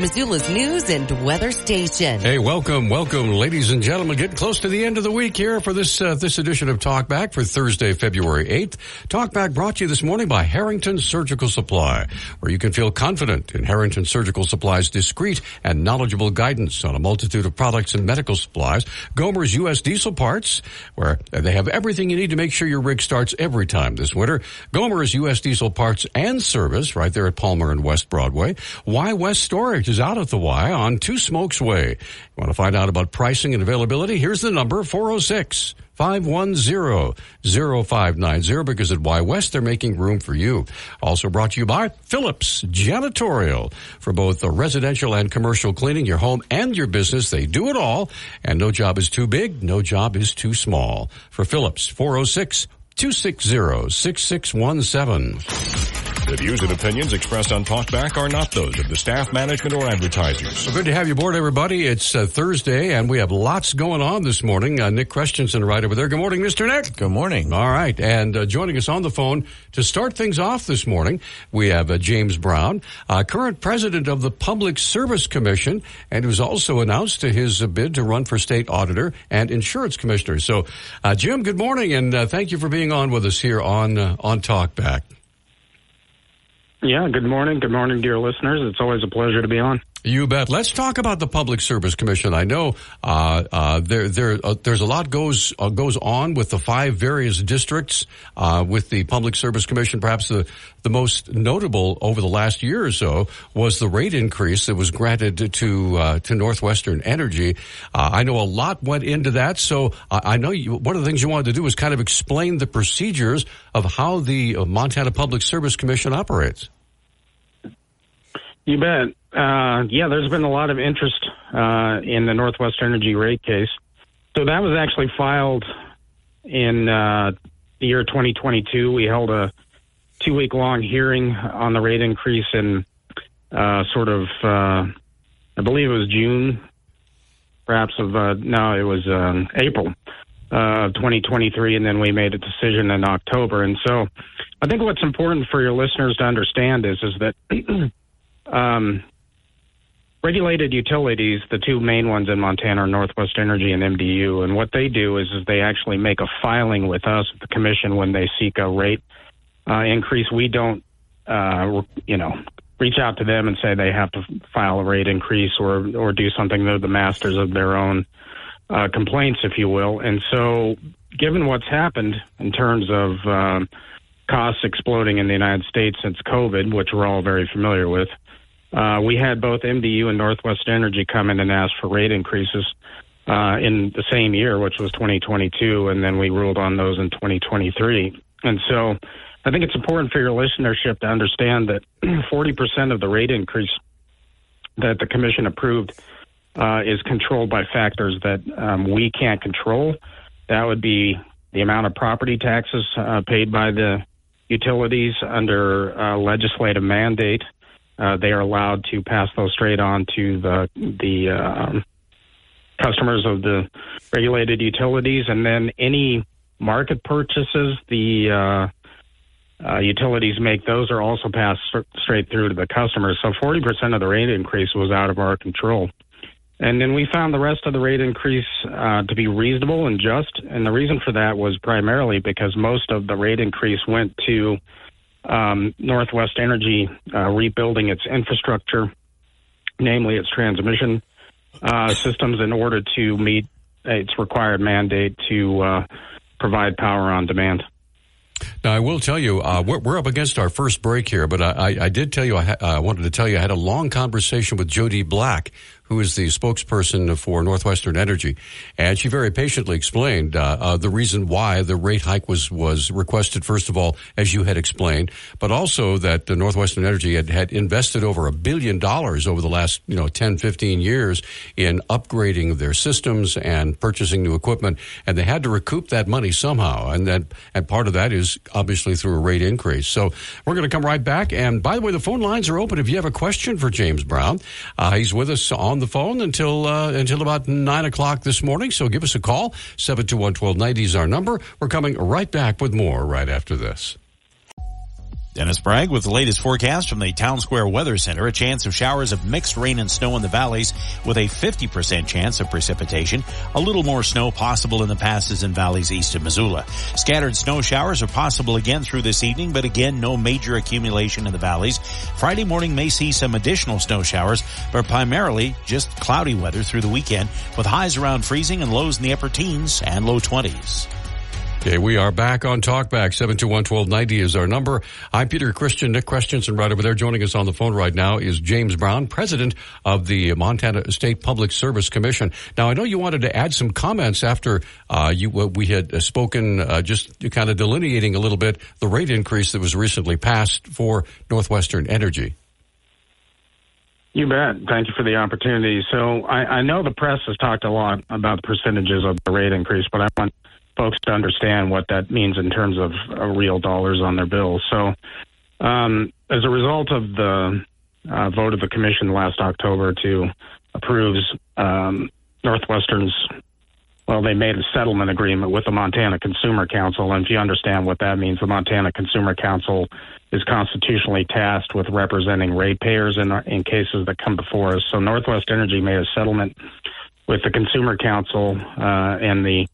Missoula's news and weather station. Hey, welcome, welcome, ladies and gentlemen. Getting close to the end of the week here for this uh, this edition of Talkback for Thursday, February eighth. Talkback brought to you this morning by Harrington Surgical Supply, where you can feel confident in Harrington Surgical Supply's discreet and knowledgeable guidance on a multitude of products and medical supplies. Gomer's U.S. Diesel Parts, where they have everything you need to make sure your rig starts every time this winter. Gomer's U.S. Diesel Parts and Service, right there at Palmer and West Broadway. Y West Storage is out at the Y on Two Smokes Way. You want to find out about pricing and availability? Here's the number 406 510 0590 because at Y West they're making room for you. Also brought to you by Phillips Janitorial for both the residential and commercial cleaning, your home and your business. They do it all and no job is too big, no job is too small. For Phillips 406 260 6617. The views and opinions expressed on Talkback are not those of the staff, management, or advertisers. Well, good to have you aboard, everybody. It's uh, Thursday, and we have lots going on this morning. Uh, Nick Christensen right over there. Good morning, Mr. Nick. Good morning. All right, and uh, joining us on the phone to start things off this morning, we have uh, James Brown, uh, current president of the Public Service Commission, and who's also announced his bid to run for state auditor and insurance commissioner. So, uh, Jim, good morning, and thank you for being on with us here on on Talkback. Yeah, good morning. Good morning, dear listeners. It's always a pleasure to be on. You bet. Let's talk about the Public Service Commission. I know uh, uh, there there uh, there's a lot goes uh, goes on with the five various districts uh, with the Public Service Commission. Perhaps the the most notable over the last year or so was the rate increase that was granted to uh, to Northwestern Energy. I know a lot went into that, so I, I know you, one of the things you wanted to do was kind of explain the procedures of how the Montana Public Service Commission operates. You bet. Uh, yeah, there's been a lot of interest uh, in the Northwest Energy rate case. So that was actually filed in uh, the year 2022. We held a two week long hearing on the rate increase in uh, sort of, uh, I believe it was June, perhaps of, uh, no, it was um, April of 2023, and then we made a decision in October. And so I think what's important for your listeners to understand is, is that Um, regulated utilities, the two main ones in Montana are Northwest Energy and MDU, and what they do is, is they actually make a filing with us, the commission, when they seek a rate uh, increase. We don't, uh, you know, reach out to them and say they have to file a rate increase or or do something. They're the masters of their own uh, complaints, if you will. And so, given what's happened in terms of um, costs exploding in the United States since COVID, which we're all very familiar with. Uh, we had both MDU and Northwest Energy come in and ask for rate increases uh, in the same year, which was 2022, and then we ruled on those in 2023. And so I think it's important for your listenership to understand that 40% of the rate increase that the commission approved uh, is controlled by factors that um, we can't control. That would be the amount of property taxes uh, paid by the utilities under uh, legislative mandate uh, they are allowed to pass those straight on to the the um, customers of the regulated utilities, and then any market purchases the uh, uh, utilities make, those are also passed straight through to the customers. So 40% of the rate increase was out of our control. And then we found the rest of the rate increase uh, to be reasonable and just. And the reason for that was primarily because most of the rate increase went to um, Northwest Energy uh, rebuilding its infrastructure, namely its transmission uh, systems, in order to meet its required mandate to uh, provide power on demand. Now, I will tell you, uh, we're, we're, up against our first break here, but I, I, I did tell you, I, ha- I, wanted to tell you, I had a long conversation with Jo Dee Black, who is the spokesperson for Northwestern Energy, and she very patiently explained uh, uh, the reason why the rate hike was was requested. First of all, as you had explained, but also that the Northwestern Energy had, had invested over a billion dollars over the last you know 10, 15 years in upgrading their systems and purchasing new equipment, and they had to recoup that money somehow, and that and part of that is obviously through a rate increase. So we're going to come right back. And by the way, the phone lines are open if you have a question for James Brown. Uh, he's with us on the phone until uh, until about nine o'clock this morning. So give us a call. Seven two one twelve ninety is our number. We're coming right back with more right after this. Dennis Bragg with the latest forecast from the Town Square Weather Center. A chance of showers of mixed rain and snow in the valleys with a 50% chance of precipitation. A little more snow possible in the passes and valleys east of Missoula. Scattered snow showers are possible again through this evening, but again, no major accumulation in the valleys. Friday morning may see some additional snow showers, but primarily just cloudy weather through the weekend with highs around freezing and lows in the upper teens and low 20s. Okay, we are back on Talkback. 721-1290 is our number. I'm Peter Christian. Nick Christensen right over there. Joining us on the phone right now is James Brown, president of the Montana State Public Service Commission. Now, I know you wanted to add some comments after uh, you we had spoken, uh, just kind of delineating a little bit the rate increase that was recently passed for Northwestern Energy. You bet. Thank you for the opportunity. So I, I know the press has talked a lot about percentages of the rate increase, but I want folks to understand what that means in terms of uh, real dollars on their bills. So, um, as a result of the uh, vote of the commission last October to approve um, Northwestern's, well, they made a settlement agreement with the Montana Consumer Counsel. And if you understand what that means, the Montana Consumer Counsel is constitutionally tasked with representing ratepayers in, in cases that come before us. So Northwest Energy made a settlement with the Consumer Counsel uh, and the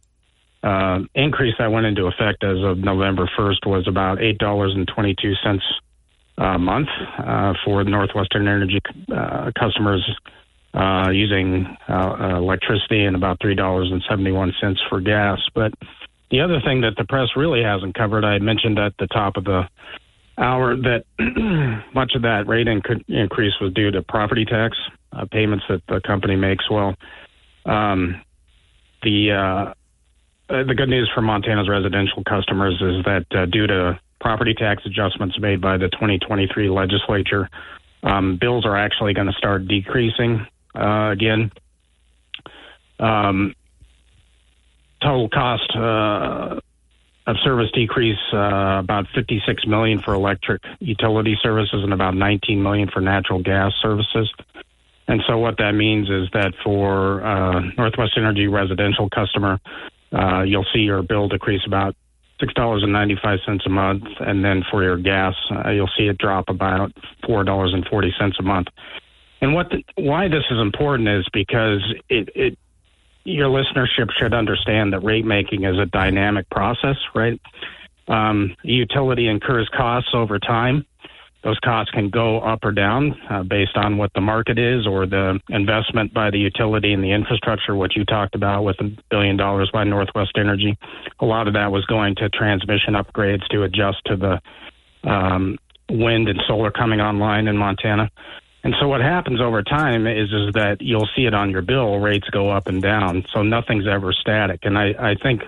uh, increase that went into effect as of November 1st was about $8.22 a month uh, for Northwestern Energy uh, customers uh, using uh, electricity and about $3.71 for gas. But the other thing that the press really hasn't covered, I mentioned at the top of the hour that much of that rate inc- increase was due to property tax uh, payments that the company makes. Well, um, the uh, the good news for Montana's residential customers is that uh, due to property tax adjustments made by the 2023 legislature, um, bills are actually going to start decreasing uh, again. Um, total cost uh, of service decrease uh, about 56 million for electric utility services and about 19 million for natural gas services. And so what that means is that for Northwest Energy residential customer, uh, you'll see your bill decrease about six dollars and ninety five cents a month, and then for your gas, uh, you'll see it drop about four dollars and forty cents a month. And what the, why this is important is because it, it your listenership should understand that rate making is a dynamic process, right? Um, utility incurs costs over time, those costs can go up or down uh, based on what the market is or the investment by the utility and the infrastructure, what you talked about with a billion dollars by Northwest Energy. A lot of that was going to transmission upgrades to adjust to the um, wind and solar coming online in Montana. And so what happens over time is is that you'll see it on your bill, rates go up and down. So nothing's ever static. And I, I think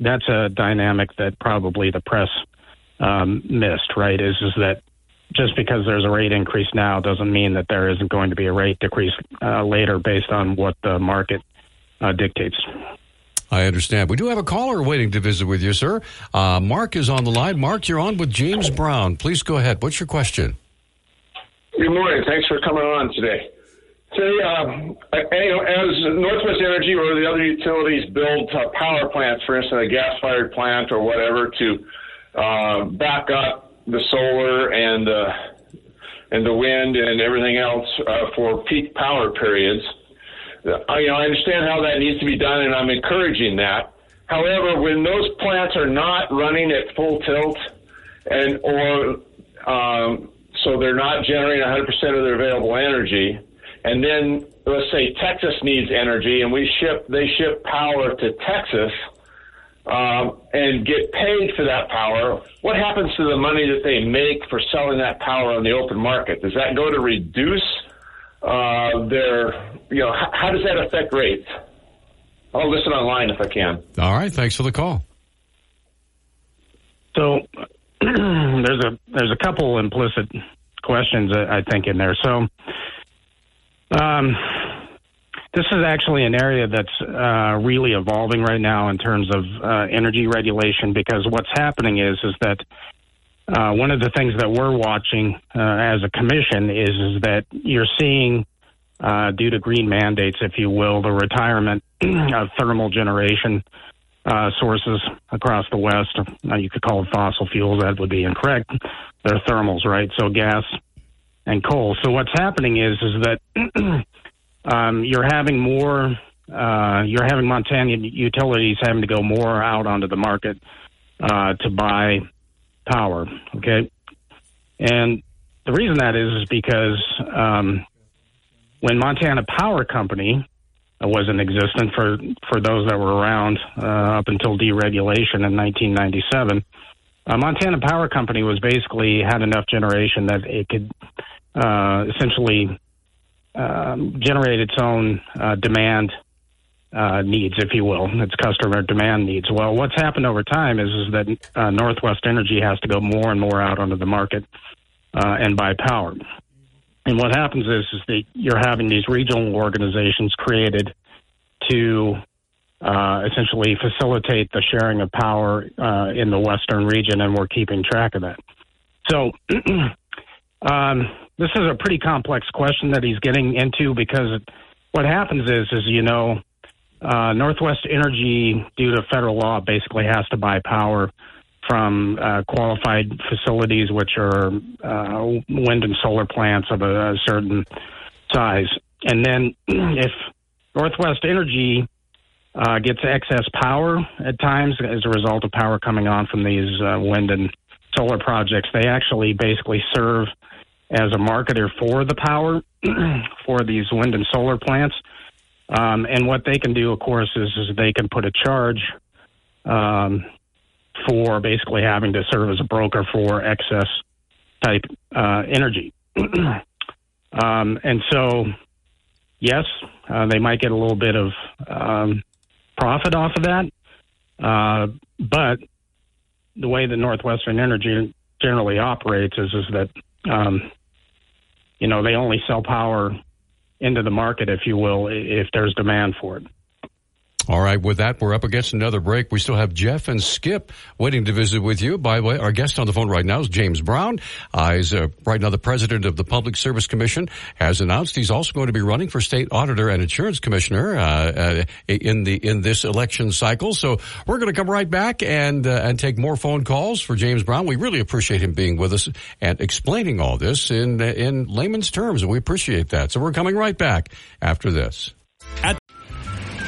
that's a dynamic that probably the press um, missed, right? Is is that just because there's a rate increase now doesn't mean that there isn't going to be a rate decrease uh, later based on what the market uh, dictates. I understand. We do have a caller waiting to visit with you, sir. Uh, Mark is on the line. Mark, you're on with James Brown. Please go ahead. What's your question? Good morning. Thanks for coming on today. Say, uh, you know, as Northwest Energy or the other utilities build uh, power plants, for instance, a gas-fired plant or whatever, to uh, back up the solar and uh, and the wind and everything else uh, for peak power periods. I, you know, I understand how that needs to be done, and I'm encouraging that. However, when those plants are not running at full tilt, and or um, so they're not generating 100% of their available energy, and then let's say Texas needs energy, and we ship they ship power to Texas um, and get paid for that power, what happens to the money that they make for selling that power on the open market? Does that go to reduce uh, their you know, how, how does that affect rates? I'll listen online if I can. All right. Thanks for the call. So there's a there's a couple implicit questions I think in there. So um, this is actually an area that's uh, really evolving right now in terms of uh, energy regulation because what's happening is is that uh, one of the things that we're watching uh, as a commission is is that you're seeing uh, due to green mandates, if you will, the retirement of thermal generation uh, sources across the West. Uh, you could call it fossil fuels. That would be incorrect. They're thermals, right? So gas and coal. So what's happening is is that um, you're having more. Uh, you're having Montana utilities having to go more out onto the market uh, to buy power. Okay, and the reason that is is because um, when Montana Power Company was in existence for for those that were around uh, up until deregulation in 1997. Uh, Montana Power Company was basically had enough generation that it could uh, essentially um, generate its own uh, demand uh, needs, if you will, its customer demand needs. Well, what's happened over time is is that uh, Northwest Energy has to go more and more out onto the market uh, and buy power. And what happens is, is that you're having these regional organizations created to uh, essentially facilitate the sharing of power uh, in the Western region, and we're keeping track of that. So, um, this is a pretty complex question that he's getting into because what happens is, is you know, uh, Northwest Energy, due to federal law, basically has to buy power from uh, qualified facilities, which are uh, wind and solar plants of a, a certain size. And then if Northwest Energy uh, gets excess power at times as a result of power coming on from these uh, wind and solar projects, they actually basically serve as a marketer for the power for these wind and solar plants. Um, and what they can do, of course, is, is they can put a charge um, for basically having to serve as a broker for excess type uh, energy. um, and so, yes, uh, they might get a little bit of um, profit off of that. Uh, but the way that Northwestern Energy generally operates is, is that, um, you know, they only sell power into the market, if you will, if there's demand for it. All right, with that, we're up against another break. We still have Jeff and Skip waiting to visit with you. By the way, our guest on the phone right now is James Brown. Uh, he's uh, right now the president of the Public Service Commission. Has announced he's also going to be running for state auditor and insurance commissioner uh, uh in the in this election cycle. So we're going to come right back and uh, and take more phone calls for James Brown. We really appreciate him being with us and explaining all this in in layman's terms, we appreciate that. So we're coming right back after this. At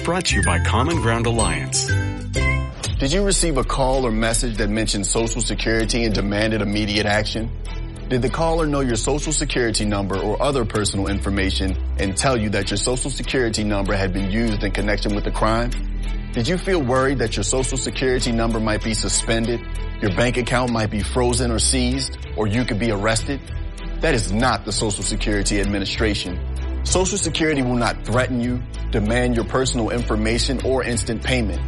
Brought to you by Common Ground Alliance. Did you receive a call or message that mentioned Social Security and demanded immediate action? Did the caller know your Social Security number or other personal information and tell you that your Social Security number had been used in connection with the crime? Did you feel worried that your Social Security number might be suspended, your bank account might be frozen or seized, or you could be arrested? That is not the Social Security Administration. Social Security will not threaten you, demand your personal information or instant payment,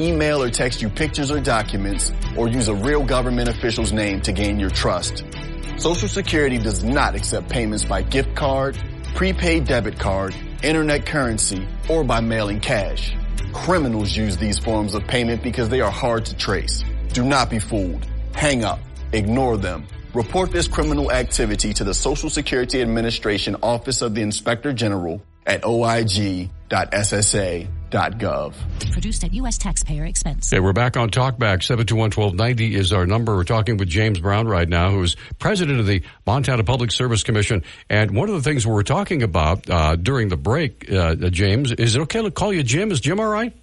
email or text you pictures or documents, or use a real government official's name to gain your trust. Social Security does not accept payments by gift card, prepaid debit card, internet currency, or by mailing cash. Criminals use these forms of payment because they are hard to trace. Do not be fooled. Hang up. Ignore them. Report this criminal activity to the Social Security Administration Office of the Inspector General at oig.ssa.gov. Produced at U.S. taxpayer expense. Okay, we're back on Talkback. 721-1290 is our number. We're talking with James Brown right now, who's president of the Montana Public Service Commission. And one of the things we were talking about uh, during the break, uh, James, is it okay to call you Jim? Is Jim all right?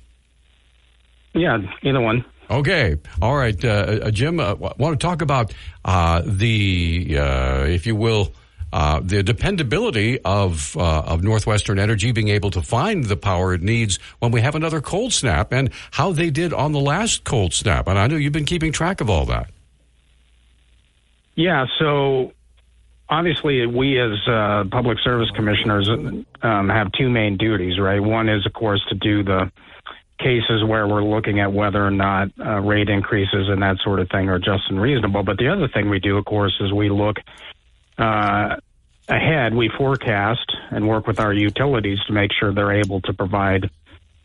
Yeah, either one. Okay. All right. Uh, uh, Jim, uh, want to talk about uh, the, uh, if you will, uh, the dependability of of Northwestern Energy being able to find the power it needs when we have another cold snap, and how they did on the last cold snap. And I know you've been keeping track of all that. Yeah. So obviously, we as public service commissioners um, have two main duties, right? One is, of course, to do the cases where we're looking at whether or not uh, rate increases and that sort of thing are just and reasonable. But the other thing we do, of course, is we look uh, ahead. We forecast and work with our utilities to make sure they're able to provide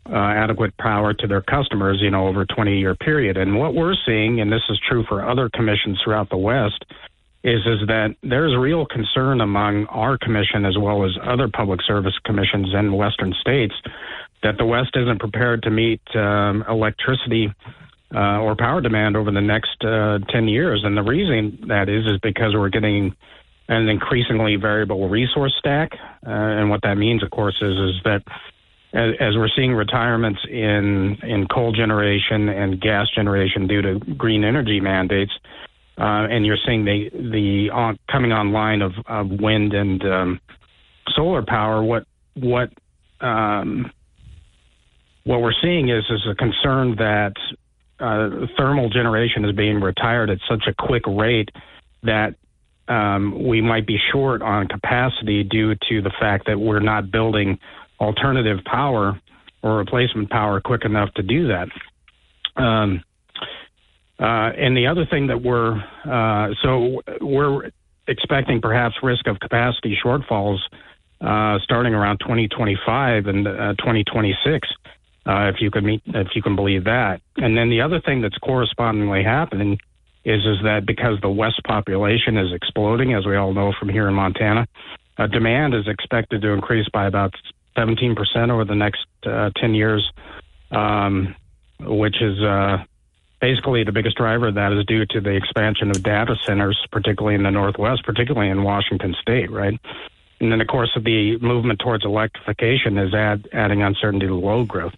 uh, adequate power to their customers, you know, over a 20 year period. And what we're seeing, and this is true for other commissions throughout the West, is is that there's real concern among our commission as well as other public service commissions in western states that the West isn't prepared to meet um, electricity uh, or power demand over the next uh, 10 years. And the reason that is, is because we're getting an increasingly variable resource stack. Uh, and what that means, of course, is, is that as, we're seeing retirements in, in coal generation and gas generation due to green energy mandates, uh, and you're seeing the the on, coming online of, of wind and um, solar power. What what um, what we're seeing is is a concern that uh, thermal generation is being retired at such a quick rate that um, we might be short on capacity due to the fact that we're not building alternative power or replacement power quick enough to do that. Um, uh, and the other thing that we're uh, so we're expecting perhaps risk of capacity shortfalls uh, starting around 2025 and uh, 2026 uh, if you can meet, if you can believe that. And then the other thing that's correspondingly happening is is that because the West population is exploding, as we all know from here in Montana, uh, demand is expected to increase by about 17% over the next uh, 10 years, um, which is uh, basically the biggest driver of that is due to the expansion of data centers, particularly in the Northwest, particularly in Washington State, right? And then, of course, the movement towards electrification is add, adding uncertainty to load growth.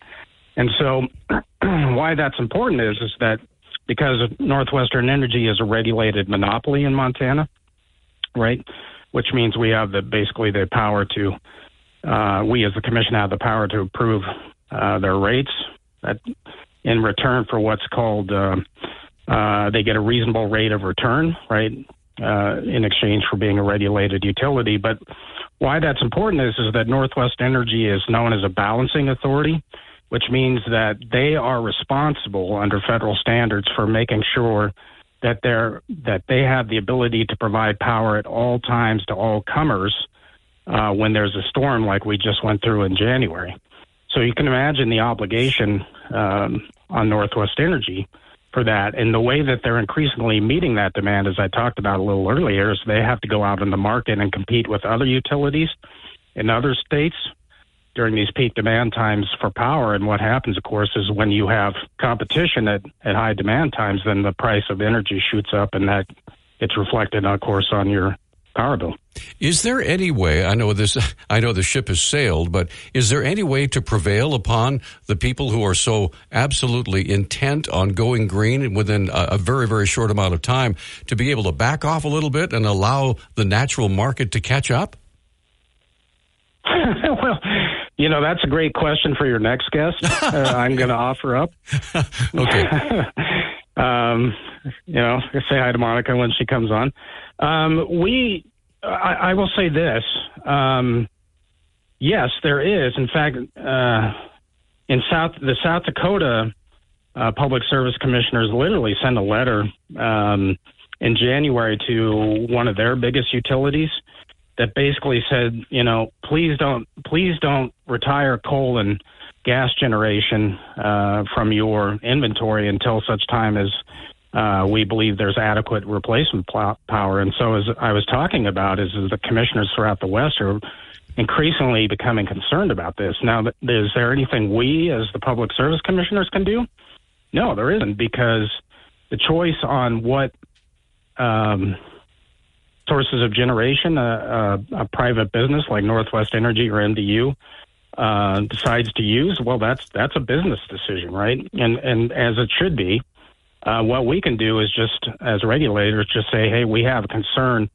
And so, why that's important is is that because Northwestern Energy is a regulated monopoly in Montana, right? Which means we have the basically the power to, uh, we as the commission have the power to approve uh, their rates that in return for what's called uh, uh, they get a reasonable rate of return, right? Uh, in exchange for being a regulated utility. But why that's important is is that Northwest Energy is known as a balancing authority which means that they are responsible under federal standards for making sure that they're that they have the ability to provide power at all times to all comers uh, when there's a storm like we just went through in January. So you can imagine the obligation um, on Northwest Energy for that, and the way that they're increasingly meeting that demand, as I talked about a little earlier, is they have to go out in the market and compete with other utilities in other states during these peak demand times for power. And what happens, of course, is when you have competition at, at high demand times, then the price of energy shoots up, and that it's reflected, of course, on your power bill. Is there any way? I know this. I know the ship has sailed, but is there any way to prevail upon the people who are so absolutely intent on going green within a, a very, very short amount of time to be able to back off a little bit and allow the natural market to catch up? well, you know, that's a great question for your next guest. uh, I'm going to offer up. okay. um, you know, say hi to Monica when she comes on. Um, we, I, I, will say this. Um, yes, there is. In fact, uh, in South the South Dakota uh, Public Service Commissioners literally sent a letter um, in January to one of their biggest utilities that basically said, you know, please don't, please don't retire coal and gas generation uh, from your inventory until such time as uh, we believe there's adequate replacement pl- power. And so, as I was talking about, is, is the commissioners throughout the West are increasingly becoming concerned about this. Now, is there anything we, as the public service commissioners, can do? No, there isn't, because the choice on what um, sources of generation a, a, a, private business like Northwest Energy or MDU uh, decides to use, well, that's that's a business decision, right? And and as it should be. Uh, what we can do is just, as regulators, just say, hey, we have a concern,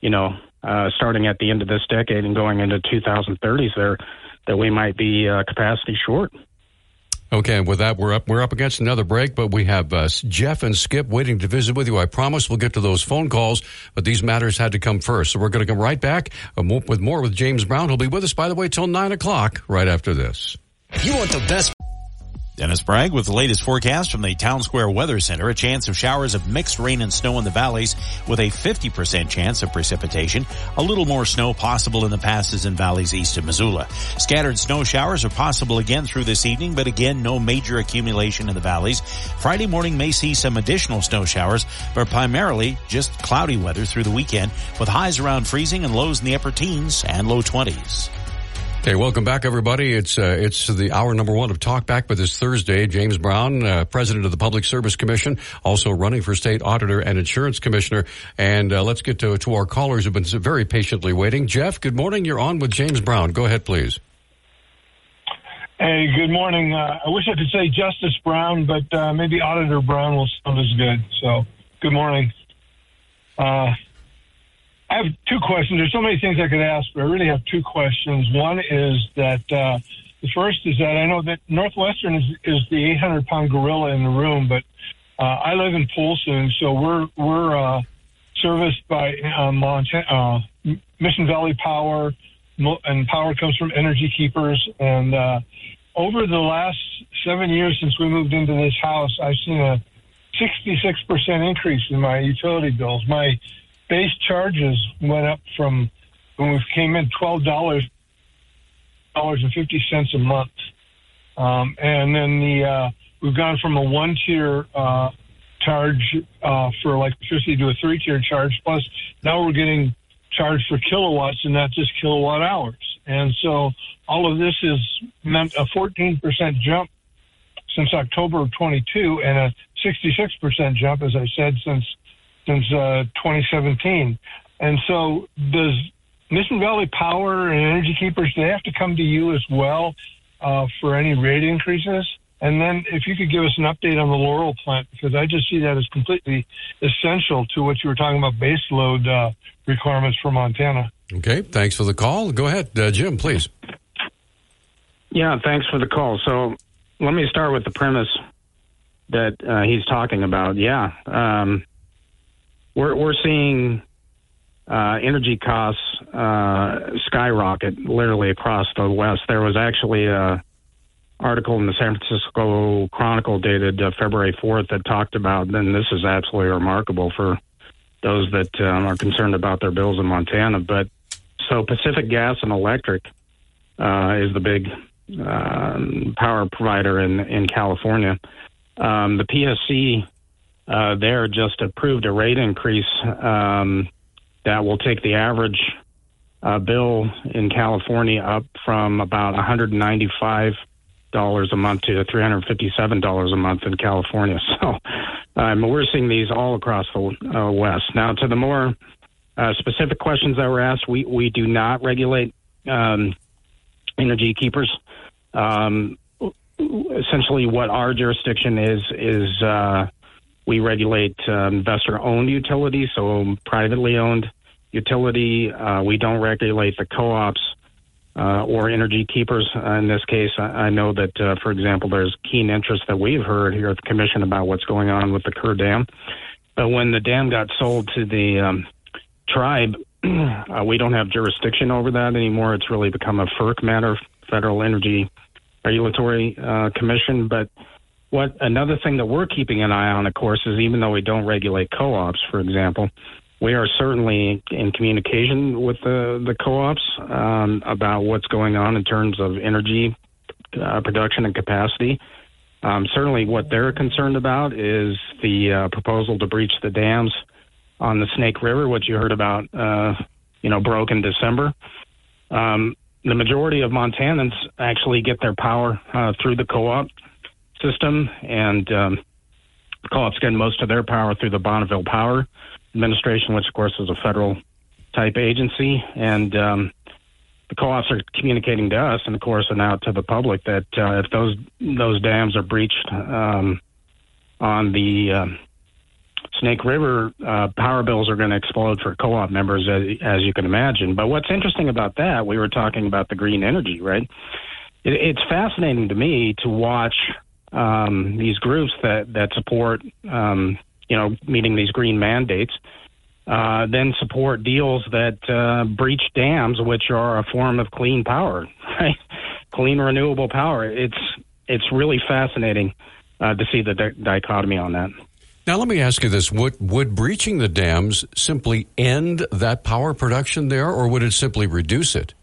you know, uh, starting at the end of this decade and going into 2030s there, that we might be uh, capacity short. Okay, with that, we're up. We're up against another break, but we have uh, Jeff and Skip waiting to visit with you. I promise we'll get to those phone calls, but these matters had to come first. So we're going to come right back uh, with more with James Brown. He'll be with us, by the way, till nine o'clock right after this. You want the best. Dennis Bragg with the latest forecast from the Town Square Weather Center. A chance of showers of mixed rain and snow in the valleys with a 50% chance of precipitation. A little more snow possible in the passes and valleys east of Missoula. Scattered snow showers are possible again through this evening, but again, no major accumulation in the valleys. Friday morning may see some additional snow showers, but primarily just cloudy weather through the weekend with highs around freezing and lows in the upper teens and low 20s. Hey, welcome back, everybody. It's uh, it's the hour number one of Talkback for this Thursday. James Brown, uh, president of the Public Service Commission, also running for state auditor and insurance commissioner. And uh, let's get to to our callers who've been very patiently waiting. Jeff, good morning. You're on with James Brown. Go ahead, please. Hey, good morning. Uh, I wish I could say Justice Brown, but uh, maybe Auditor Brown will sound as good. So, good morning. I have two questions. There's so many things I could ask, but I really have two questions. One is that uh, the first is that I know that Northwestern is, is the 800 pound gorilla in the room, but uh, I live in Polson, so we're we're uh, serviced by uh, Montana, uh, Mission Valley Power, and power comes from Energy Keepers. And uh, over the last seven years since we moved into this house, I've seen a 66% increase in my utility bills. My base charges went up from when we came in twelve dollars dollars and fifty cents a month, um, and then the uh, we've gone from a one tier uh, charge uh, for electricity to a three tier charge. Plus, now we're getting charged for kilowatts and not just kilowatt hours. And so all of this has meant a 14% jump since October of 22 and a 66% jump, as I said, since since uh, 2017. And so, does Mission Valley Power and Energy Keepers do they have to come to you as well uh, for any rate increases? And then, if you could give us an update on the Laurel plant, because I just see that as completely essential to what you were talking about base load uh, requirements for Montana. Okay, thanks for the call. Go ahead, uh, Jim, please. Yeah, thanks for the call. So, let me start with the premise that uh, he's talking about. Yeah, um, we're we're seeing uh, energy costs uh, skyrocket literally across the West. There was actually a article in the San Francisco Chronicle dated uh, February 4th that talked about, and this is absolutely remarkable for those that um, are concerned about their bills in Montana. But so Pacific Gas and Electric uh, is the big um, power provider in in California. Um, the PSC uh, there just approved a rate increase um, that will take the average uh, bill in California up from about 195 dollars a month to 357 dollars a month in California. So um, we're seeing these all across the uh, West. Now, to the more uh, specific questions that were asked, we we do not regulate um, energy keepers. Um, essentially, what our jurisdiction is is uh, we regulate uh, investor owned utilities, so privately owned utility. Uh, we don't regulate the co ops uh, or energy keepers. Uh, in this case, I, I know that, uh, for example, there's keen interest that we've heard here at the Commission about what's going on with the Kerr Dam. But when the dam got sold to the um, tribe, uh, we don't have jurisdiction over that anymore. It's really become a FERC matter, Federal Energy Regulatory Commission. But what another thing that we're keeping an eye on, of course, is even though we don't regulate co-ops, for example, we are certainly in communication with the the co-ops um, about what's going on in terms of energy uh, production and capacity. Um, certainly, what they're concerned about is the uh, proposal to breach the dams on the Snake River, which you heard about, uh, you know, broke in December. Um, the majority of Montanans actually get their power uh, through the co-op system, and um, co-ops get most of their power through the Bonneville Power Administration, which of course is a federal type agency, and um, the co-ops are communicating to us, and of course, and out to the public that uh, if those those dams are breached um, on the uh, Snake River, uh, power bills are going to explode for co-op members, as, as you can imagine. But what's interesting about that, we were talking about the green energy, right? It, it's fascinating to me to watch um, these groups that that support, um, you know, meeting these green mandates. Uh, then support deals that uh, breach dams, which are a form of clean power, right? clean renewable power. It's it's really fascinating uh, to see the di- dichotomy on that. Now, let me ask you this: Would would breaching the dams simply end that power production there, or would it simply reduce it?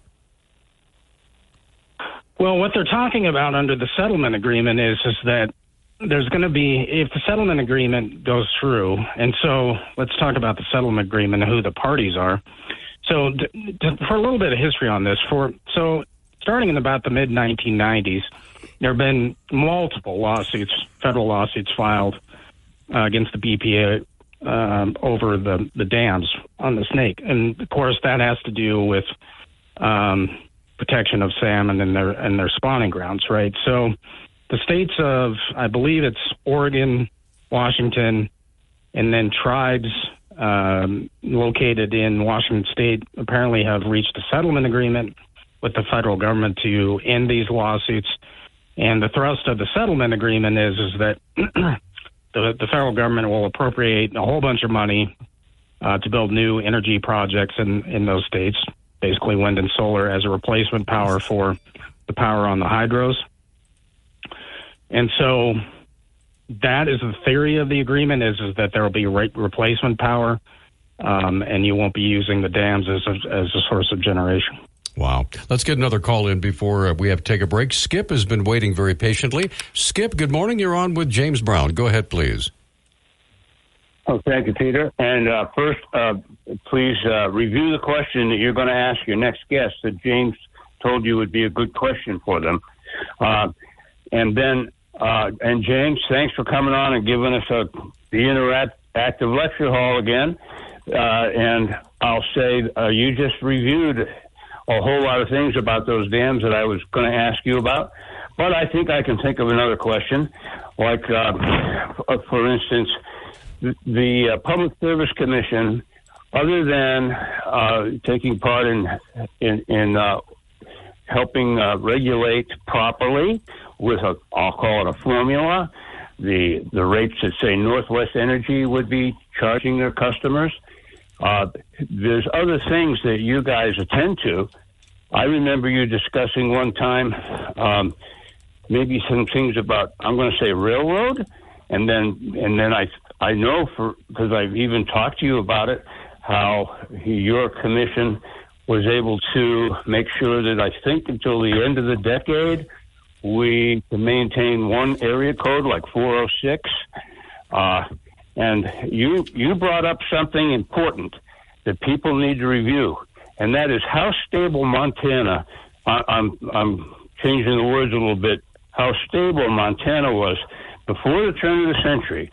Well, what they're talking about under the settlement agreement is is that there's going to be if the settlement agreement goes through, and so let's talk about the settlement agreement and who the parties are. So, d- d- for a little bit of history on this, for so starting in about the mid 1990s, there have been multiple lawsuits, federal lawsuits filed uh, against the BPA um, over the the dams on the Snake, and of course that has to do with um, protection of salmon and their and their spawning grounds, right? So the states of I believe it's Oregon, Washington, and then tribes um, located in Washington State apparently have reached a settlement agreement with the federal government to end these lawsuits. And the thrust of the settlement agreement is is that the, the federal government will appropriate a whole bunch of money uh, to build new energy projects in, in those states, basically wind and solar, as a replacement power for the power on the hydros. And so that is the theory of the agreement is, is that there will be re- replacement power um, and you won't be using the dams as a, as a source of generation. Wow. Let's get another call in before uh, we have to take a break. Skip has been waiting very patiently. Skip, good morning. You're on with James Brown. Go ahead, please. Oh, thank you, Peter. And uh, first, uh, please uh, review the question that you're going to ask your next guest that James told you would be a good question for them. Uh, and then, uh, and James, thanks for coming on and giving us a, the interactive lecture hall again. and I'll say you just reviewed a whole lot of things about those dams that I was going to ask you about. But I think I can think of another question, like, uh, for instance, the uh, Public Service Commission, other than uh, taking part in in, in uh, helping uh, regulate properly with a, I'll call it a formula, the the rates that say Northwest Energy would be charging their customers. Uh, there's other things that you guys attend to. I remember you discussing one time um, maybe some things about I'm going to say railroad, and then and then I I know for because I've even talked to you about it how your commission was able to make sure that I think until the end of the decade we maintain one area code like 406. Uh, and you you brought up something important that people need to review, and that is how stable Montana. I, I'm I'm changing the words a little bit. How stable Montana was before the turn of the century,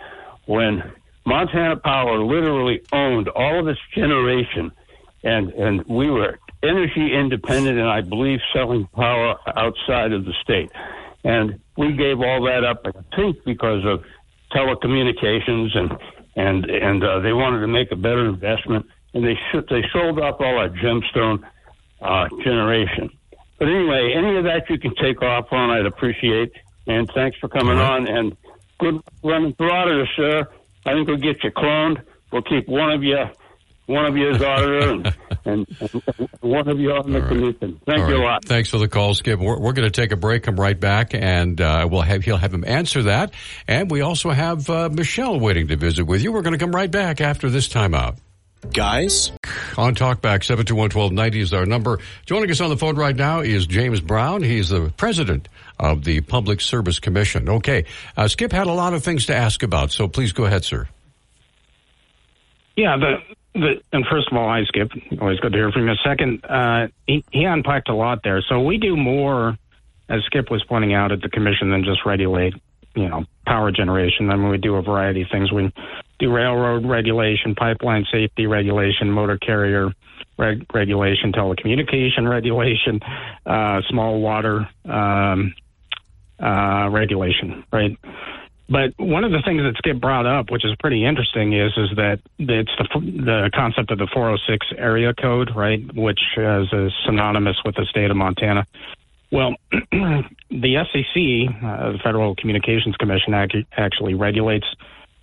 when Montana Power literally owned all of its generation, and and we were energy independent, and I believe selling power outside of the state. And we gave all that up, I think, because of telecommunications and and and uh, they wanted to make a better investment, and they sh- they sold off all our gemstone uh, generation. But anyway, any of that you can take off on, I'd appreciate. And thanks for coming on. And good running for auditor, sir. I think we'll get you cloned. We'll keep one of you, one of you as auditor, and, and, and one of you on the right. commission. Thank All you right. a lot. Thanks for the call, Skip. We're, we're going to take a break. Come right back, and uh, we'll have he'll have him answer that. And we also have uh, Michelle waiting to visit with you. We're going to come right back after this timeout. Guys? On Talkback, 721-1290 is our number. Joining us on the phone right now is James Brown. He's the president of the Public Service Commission. Okay, uh, Skip had a lot of things to ask about, so please go ahead, sir. Yeah, the, the and first of all, hi Skip. Always good to hear from you. Second, uh, he, he unpacked a lot there. So we do more, as Skip was pointing out at the commission, than just regulate, you know, power generation. I mean, we do a variety of things. We do railroad regulation, pipeline safety regulation, motor carrier reg- regulation, telecommunication regulation, uh, small water um, uh, regulation, right? But one of the things that Skip brought up, which is pretty interesting, is is that it's the the concept of the 406 area code, right, which is, synonymous with the state of Montana. Well, the SEC, uh, the Federal Communications Commission, ac- actually regulates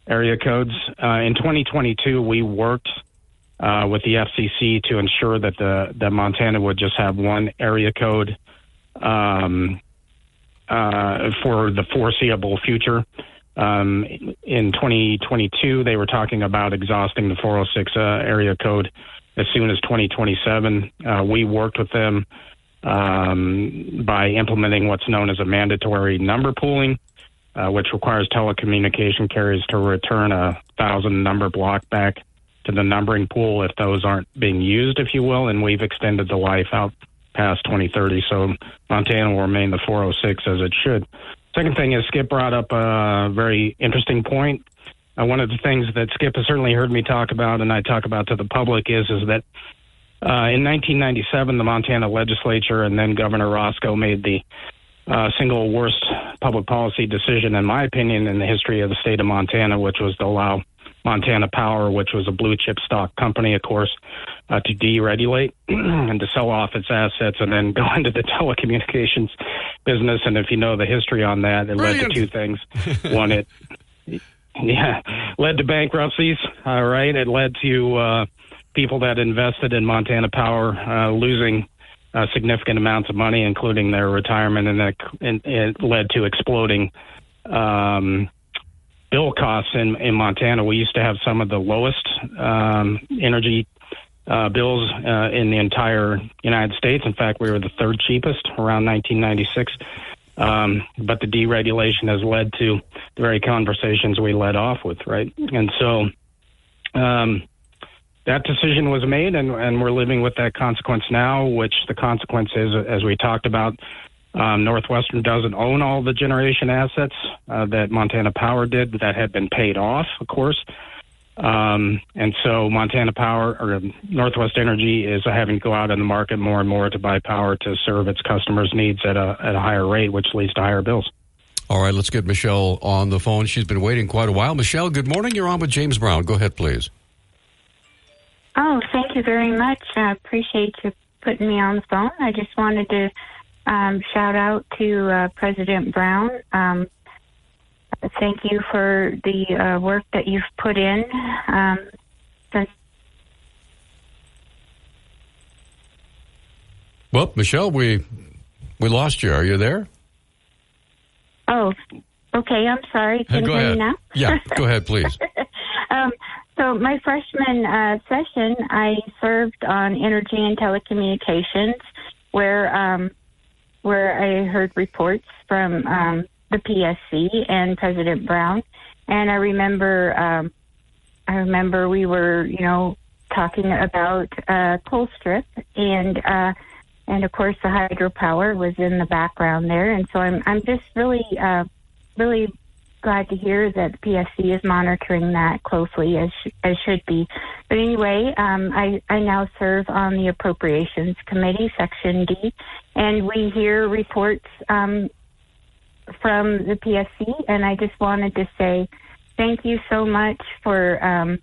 area codes. Uh, in 2022, we worked uh, with the FCC to ensure that the that Montana would just have one area code um, uh, for the foreseeable future. Um, in 2022, they were talking about exhausting the 406 uh, area code as soon as 2027. Uh, we worked with them um, by implementing what's known as a mandatory number pooling, uh, which requires telecommunication carriers to return a thousand number block back to the numbering pool if those aren't being used, if you will. And we've extended the life out past 2030, so Montana will remain the 406 as it should. Second thing is Skip brought up a very interesting point. Uh, one of the things that Skip has certainly heard me talk about, and I talk about to the public, is is that uh, in 1997, the Montana legislature and then Governor Racicot made the uh, single worst public policy decision, in my opinion, in the history of the state of Montana, which was to allow Montana Power, which was a blue chip stock company, of course, uh, to deregulate and to sell off its assets and then go into the telecommunications business. And if you know the history on that, it Brilliant. led to two things. One, it yeah led to bankruptcies. All right, it led to uh, people that invested in Montana Power uh, losing. Uh, significant amounts of money, including their retirement, and, that, and it led to exploding um, bill costs in, in Montana. We used to have some of the lowest um, energy uh, bills uh, in the entire United States. In fact, we were the third cheapest around 1996. Um, but the deregulation has led to the very conversations we led off with, right? And so um, that decision was made, and, and we're living with that consequence now, which the consequence is, as we talked about, um, Northwestern doesn't own all the generation assets uh, that Montana Power did that had been paid off, of course. Um, and so Montana Power or Northwest Energy is having to go out in the market more and more to buy power to serve its customers' needs at a at a higher rate, which leads to higher bills. All right, let's get Michelle on the phone. She's been waiting quite a while. Michelle, good morning. You're on with James Brown. Go ahead, please. Oh, thank you very much. I appreciate you putting me on the phone. I just wanted to um, shout out to uh, President Brown. Um, thank you for the uh, work that you've put in um, since. Well, Michelle, we we lost you. Are you there? Oh, okay. I'm sorry. Can go you ahead. now? Yeah, go ahead, please. um, so my freshman uh, session, I served on energy and telecommunications, where um, where I heard reports from um, the PSC and President Brown, and I remember um, I remember we were you know talking about uh, Colstrip and. Uh, and of course, the hydropower was in the background there, and so I'm I'm just really uh, really glad to hear that the PSC is monitoring that closely as as should be. But anyway, um, I I now serve on the Appropriations Committee, Section D, and we hear reports um, from the PSC, and I just wanted to say thank you so much for. Um,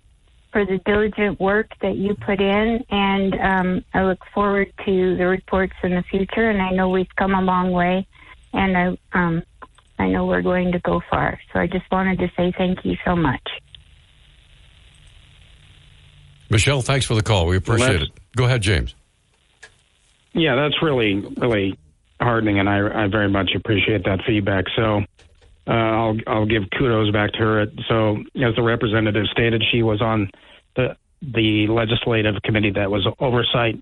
for the diligent work that you put in, and um, I look forward to the reports in the future. And I know we've come a long way, and I um, I know we're going to go far. So I just wanted to say thank you so much. Michelle, thanks for the call. We appreciate Let's- it. Go ahead, James. Yeah, that's really really heartening, and I, I very much appreciate that feedback. So uh, I'll I'll give kudos back to her. So as the representative stated, she was on the the legislative committee that was oversight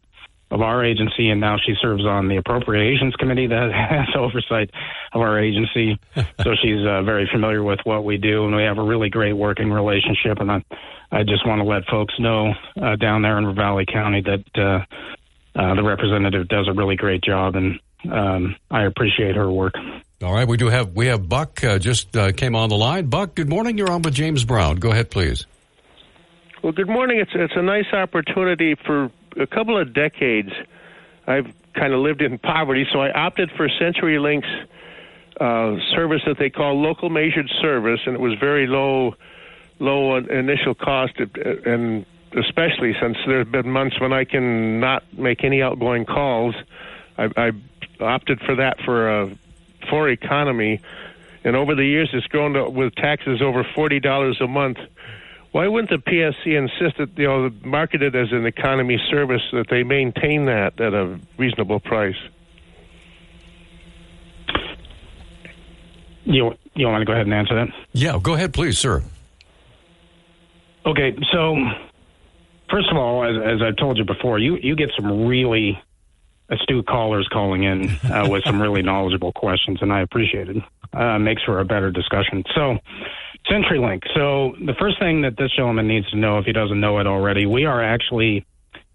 of our agency, and now she serves on the appropriations committee that has oversight of our agency. so she's uh, very familiar with what we do, and we have a really great working relationship. And I, I just want to let folks know uh, down there in Ravalli County that uh, uh, the representative does a really great job, and um, I appreciate her work. All right, we do have we have Buck uh, just uh, came on the line. Buck, good morning. You're on with James Brown. Go ahead, please. Well, good morning. It's it's a nice opportunity for a couple of decades. I've kind of lived in poverty, so I opted for CenturyLink's uh, service that they call local measured service, and it was very low, low initial cost, and especially since there have been months when I can not make any outgoing calls. I, I opted for that for a for economy, and over the years it's grown to, with taxes over forty dollars a month why wouldn't the PSC insist that you know market it as an economy service that they maintain that at a reasonable price? You you want to go ahead and answer that? Yeah, go ahead, please, sir. Okay, so first of all, as, as I've told you before, you you get some really astute callers calling in uh, with some really knowledgeable questions, and I appreciate it. Uh, makes for a better discussion. So, CenturyLink. So the first thing that this gentleman needs to know, if he doesn't know it already, we are actually.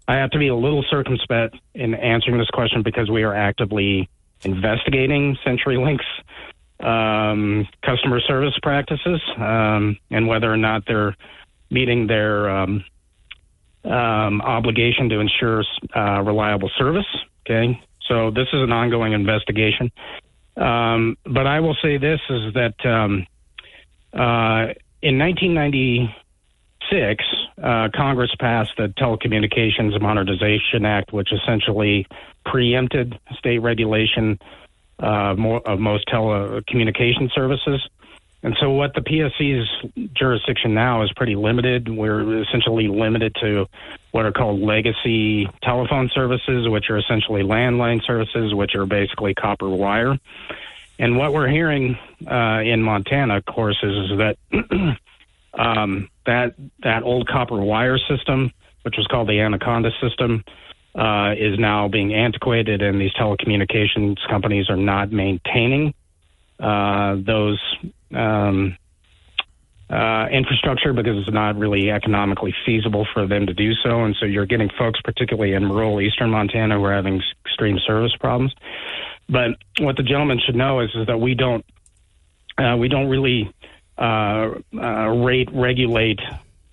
I have to be a little circumspect in answering this question because we are actively investigating CenturyLink's um, customer service practices um, and whether or not they're meeting their um, um obligation to ensure uh, reliable service. Okay, so this is an ongoing investigation. Um, but I will say this is that um, uh, in 1996, uh, Congress passed the Telecommunications Modernization Act, which essentially preempted state regulation uh, more, of most telecommunication services. And so, what the PSC's jurisdiction now is pretty limited. We're essentially limited to what are called legacy telephone services, which are essentially landline services, which are basically copper wire. And what we're hearing uh, in Montana, of course, is, is that um, that that old copper wire system, which was called the Anaconda system, uh, is now being antiquated, and these telecommunications companies are not maintaining uh, those um, uh, infrastructure because it's not really economically feasible for them to do so. And so you're getting folks, particularly in rural eastern Montana, who are having extreme service problems. But what the gentleman should know is, is that we don't uh, we don't really uh, uh, rate regulate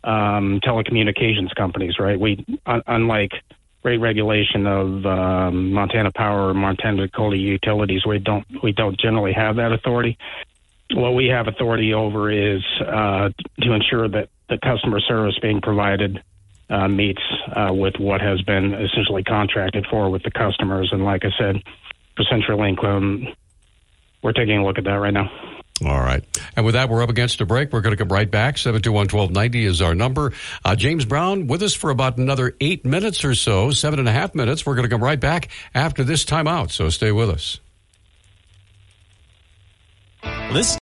um, telecommunications companies, right? We un- unlike rate regulation of um, Montana Power or Montana Dakota Utilities, we don't we don't generally have that authority. What we have authority over is uh, to ensure that the customer service being provided uh, meets uh, with what has been essentially contracted for with the customers. And like I said, for CenturyLink. Um, we're taking a look at that right now. All right. And with that, we're up against a break. We're going to come right back. 721-1290 is our number. Uh, James Brown with us for about another eight minutes or so, seven and a half minutes. We're going to come right back after this timeout. So stay with us. This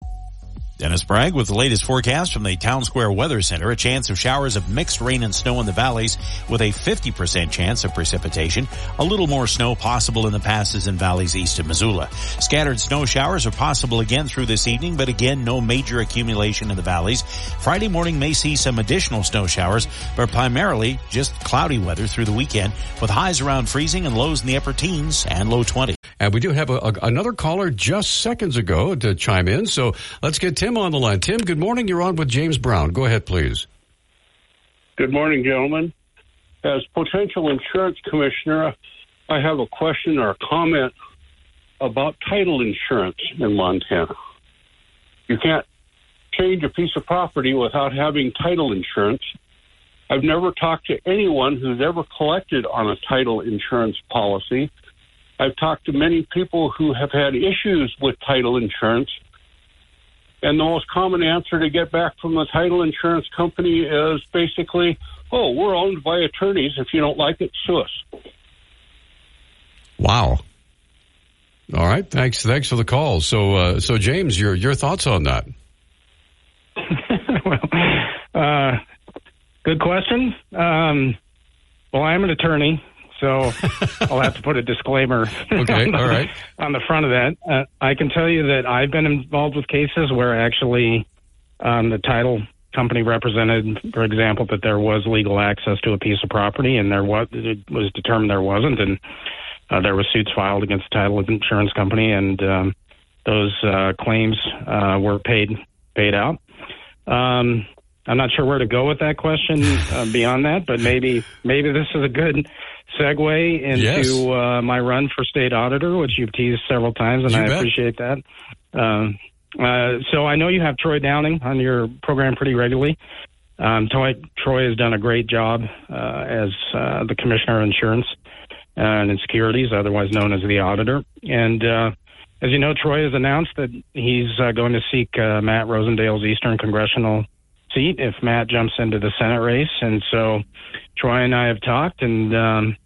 Dennis Bragg with the latest forecast from the Town Square Weather Center. A chance of showers of mixed rain and snow in the valleys with a 50% chance of precipitation. A little more snow possible in the passes and valleys east of Missoula. Scattered snow showers are possible again through this evening, but again, no major accumulation in the valleys. Friday morning may see some additional snow showers, but primarily just cloudy weather through the weekend with highs around freezing and lows in the upper teens and low 20. And we do have a, a, another caller just seconds ago to chime in. So let's get Tim on the line. Tim, good morning. You're on with James Brown. Go ahead, please. Good morning, gentlemen. As potential insurance commissioner, I have a question or a comment about title insurance in Montana. You can't change a piece of property without having title insurance. I've never talked to anyone who's ever collected on a title insurance policy. I've talked to many people who have had issues with title insurance and the most common answer to get back from the title insurance company is basically, oh, we're owned by attorneys. If you don't like it, sue us. Wow. All right. Thanks. Thanks for the call. So, uh, so James, your your thoughts on that? well, uh, good question. Um, well, I'm an attorney, so I'll have to put a disclaimer. Okay, on the, all right. On the front of that, uh, I can tell you that I've been involved with cases where actually um, the title company represented, for example, that there was legal access to a piece of property, and there was it was determined there wasn't, and uh, there were suits filed against the title insurance company, and um, those uh, claims uh, were paid paid out. Um, I'm not sure where to go with that question uh, beyond that, but maybe maybe this is a good segue into Yes. uh, my run for state auditor, which you've teased several times, and You I bet. appreciate that. Um, uh, so I know you have Troy Downing on your program pretty regularly. Um, Troy, Troy has done a great job uh, as uh, the commissioner of insurance and in securities, otherwise known as the auditor. And uh, as you know, Troy has announced that he's uh, going to seek uh, Matt Rosendale's Eastern Congressional seat if Matt jumps into the Senate race. And so Troy and I have talked, and um,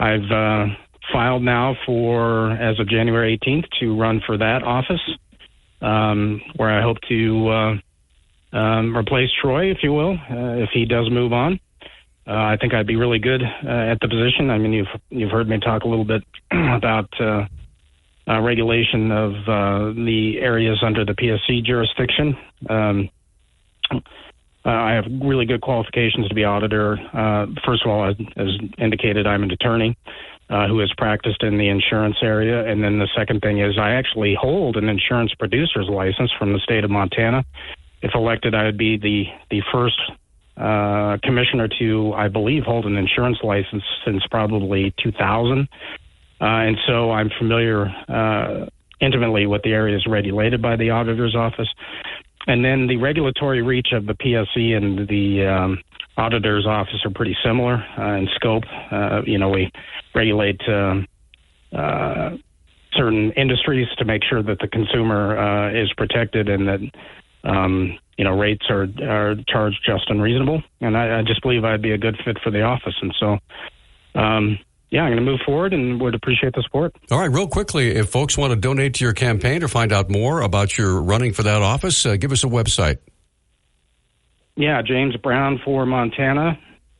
I've uh, filed now for, as of January 18th, to run for that office, um, where I hope to uh, um, replace Troy, if you will, uh, if he does move on. Uh, I think I'd be really good uh, at the position. I mean, you've you've heard me talk a little bit about uh, uh, regulation of uh, the areas under the PSC jurisdiction. Um, uh, I have really good qualifications to be auditor. Uh, first of all, as, indicated, I'm an attorney uh, who has practiced in the insurance area, and then the second thing is I actually hold an insurance producer's license from the state of Montana. If elected, I would be the the first uh, commissioner to, I believe, hold an insurance license since probably 2000. Uh, and so I'm familiar uh, intimately with the areas regulated by the auditor's office. And then the regulatory reach of the PSC and the um, auditor's office are pretty similar uh, in scope. Uh, you know, we regulate um, uh, certain industries to make sure that the consumer uh, is protected and that um, you know rates are are charged just and reasonable. And I, I just believe I'd be a good fit for the office. And so, um, yeah, I'm going to move forward and would appreciate the support. All right, real quickly, if folks want to donate to your campaign or find out more about your running for that office, uh, give us a website. Yeah, James Brown for Montana.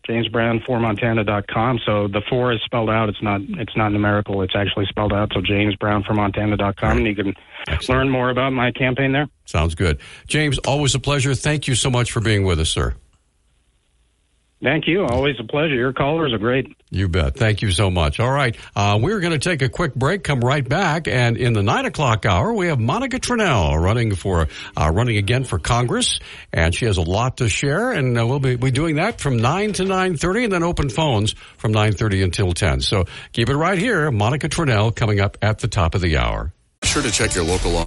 JamesBrown4Montana.com. So the four is spelled out. It's not. It's not numerical. It's actually spelled out. So JamesBrown4Montana.com, and you can learn more about my campaign there. Sounds good. James, always a pleasure. Thank you so much for being with us, sir. Thank you. Always a pleasure. Your callers are great. You bet. Thank you so much. All right. Uh, we're going to take a quick break, come right back. And in the nine o'clock hour, we have Monica Tranel running for, uh, running again for Congress. And she has a lot to share. And uh, we'll be, be doing that from nine to 9.30 and then open phones from 9.30 until 10. So keep it right here. Monica Tranel coming up at the top of the hour. Be Sure to check your local law.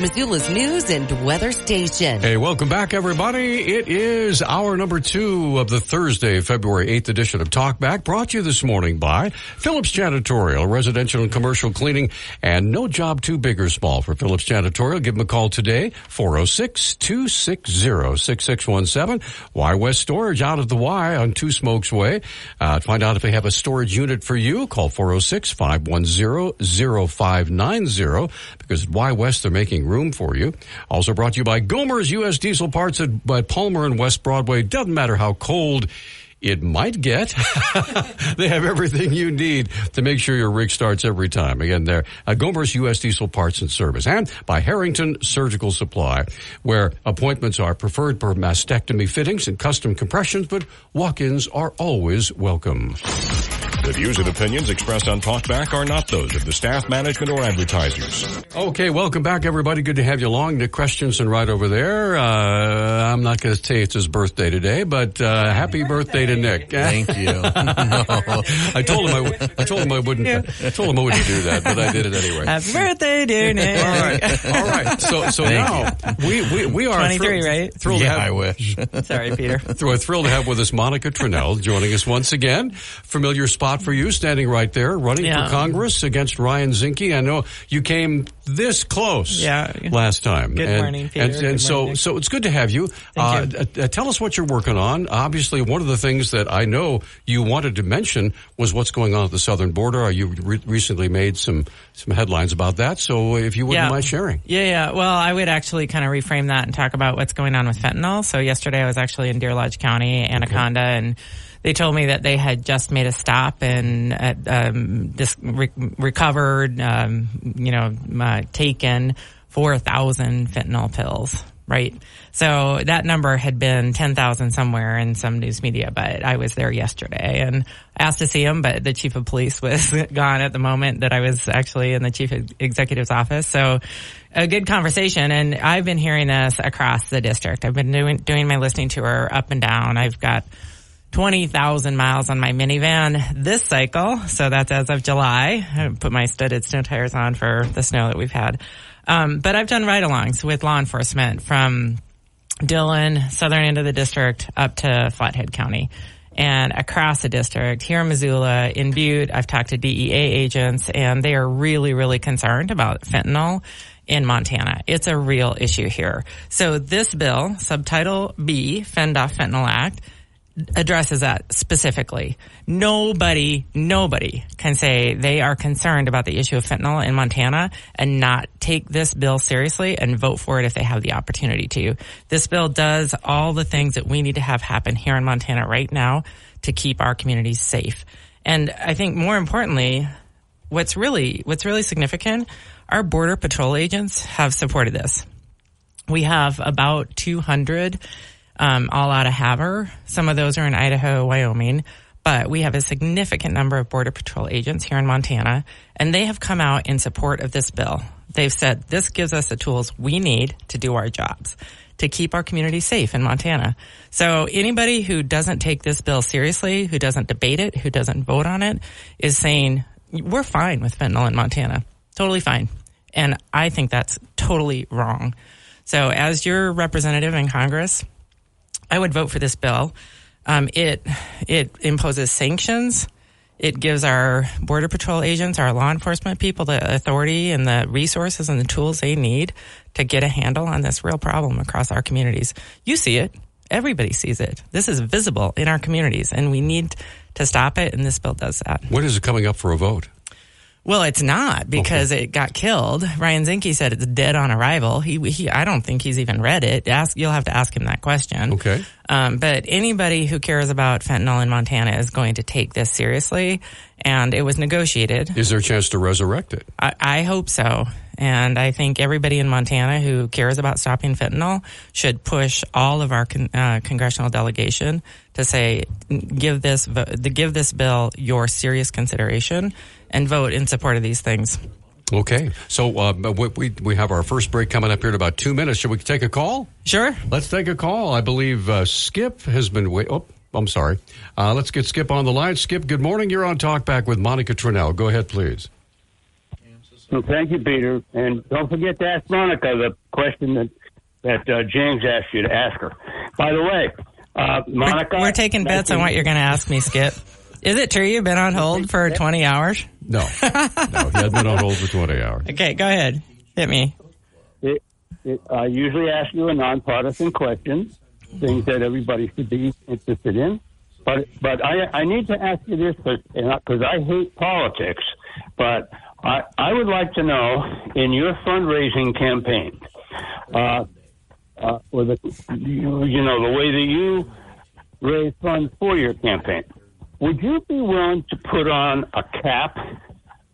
Missoula's news and weather station. Hey, welcome back, everybody. It is hour number two of the Thursday, February 8th edition of Talkback, brought to you this morning by Phillips Janitorial, residential and commercial cleaning, and no job too big or small for Phillips Janitorial. Give them a call today, 406-260-6617. Y West Storage out of the Y on Two Smokes Way. Uh, find out if they have a storage unit for you, call 406-510-0590 because at Y West they're making room for you. Also brought to you by Gomer's U.S. Diesel Parts at, Palmer and West Broadway. Doesn't matter how cold it might get. they have everything you need to make sure your rig starts every time. Again, they're uh, Gomer's U.S. Diesel Parts and Service and by Harrington Surgical Supply, where appointments are preferred for mastectomy fittings and custom compressions, but walk-ins are always welcome. The views and opinions expressed on Talkback are not those of the staff, management, or advertisers. Okay, welcome back, everybody. Good to have you along. Nick Christensen right over there. Uh, I'm not going to say it's his birthday today, but uh, happy birthday to Nick. Thank you. I told him I, w- I told him I wouldn't. I told him I wouldn't do that, but I did it anyway. Happy birthday, dear Nick. All right, all right. So, so now we, we we are 23, thrilled, right? Thrilled Yeah, to have, I wish. Sorry, Peter. We're thrilled to have with us Monica Tranel joining us once again. Familiar spot for you, standing right there, running Yeah. for Congress against Ryan Zinke. I know you came this close. Yeah. Last time. Good and, morning, Peter. And, and Good so, morning. so it's good to have you. Uh, Thank uh, tell us what you're working on. Obviously, one of the things that I know you wanted to mention was what's going on at the southern border. Uh, You re- recently made some some headlines about that. So, if you wouldn't Yeah. mind sharing. Yeah, yeah. Well, I would actually kind of reframe that and talk about what's going on with fentanyl. So yesterday I was actually in Deer Lodge County, Anaconda, and they told me that they had just made a stop and uh, um, this re- recovered, um, you know, uh, taken four thousand fentanyl pills. Right. So that number had been 10,000 somewhere in some news media, but I was there yesterday and asked to see him, but the chief of police was gone at the moment that I was actually in the chief executive's office. So a good conversation. And I've been hearing this across the district. I've been doing, doing my listening tour up and down. I've got 20,000 miles on my minivan this cycle. So that's as of July. I put my studded snow tires on for the snow that we've had. Um, but I've done ride-alongs with law enforcement from Dillon, southern end of the district, up to Flathead County. And across the district, here in Missoula, in Butte, I've talked to DEA agents and they are really, really concerned about fentanyl in Montana. It's a real issue here. So this bill, subtitle B, Fend Off Fentanyl Act, addresses that specifically. Nobody, nobody can say they are concerned about the issue of fentanyl in Montana and not take this bill seriously and vote for it if they have the opportunity to. This bill does all the things that we need to have happen here in Montana right now to keep our communities safe. And I think more importantly, what's really, what's really significant, our border patrol agents have supported this. We have about 200 um, all out of Havre. Some of those are in Idaho, Wyoming, but we have a significant number of Border Patrol agents here in Montana, and they have come out in support of this bill. They've said this gives us the tools we need to do our jobs to keep our community safe in Montana. So anybody who doesn't take this bill seriously, who doesn't debate it, who doesn't vote on it, is saying we're fine with fentanyl in Montana. Totally fine. And I think that's totally wrong. So as your representative in Congress, I would vote for this bill. Um, it it imposes sanctions. It gives our border patrol agents, our law enforcement people, the authority and the resources and the tools they need to get a handle on this real problem across our communities. You see it. Everybody sees it. This is visible in our communities, and we need to stop it. And this bill does that. When is it coming up for a vote? Well, it's not because it got killed. Ryan Zinke said it's dead on arrival. He, he, I don't think he's even read it. Ask, you'll have to ask him that question. Okay. Um, but anybody who cares about fentanyl in Montana is going to take this seriously, and it was negotiated. Is there a chance to resurrect it? I, I hope so. And I think everybody in Montana who cares about stopping fentanyl should push all of our con, uh, congressional delegation to say, give this, vo- give this bill your serious consideration and vote in support of these things. Okay. So uh, we, we we have our first break coming up here in about two minutes. Should we take a call? Sure. Let's take a call. I believe uh, Skip has been wait. Oh, I'm sorry. Uh, let's get Skip on the line. Skip, good morning. You're on Talkback with Monica Tranel. Go ahead, please. Well, thank you, Peter. And don't forget to ask Monica the question that that uh, James asked you to ask her. By the way, uh, Monica, We're taking bets on what you're going to ask me, Skip. Is it true you've been on hold for 20 hours? No. No, he had been on hold for 20 hours. Okay, go ahead. Hit me. It, it, I usually ask you a nonpartisan question, things that everybody should be interested in. But but I I need to ask you this because I hate politics. But I I would like to know in your fundraising campaign, uh, uh, or the you, you know the way that you raise funds for your campaign, would you be willing to put on a cap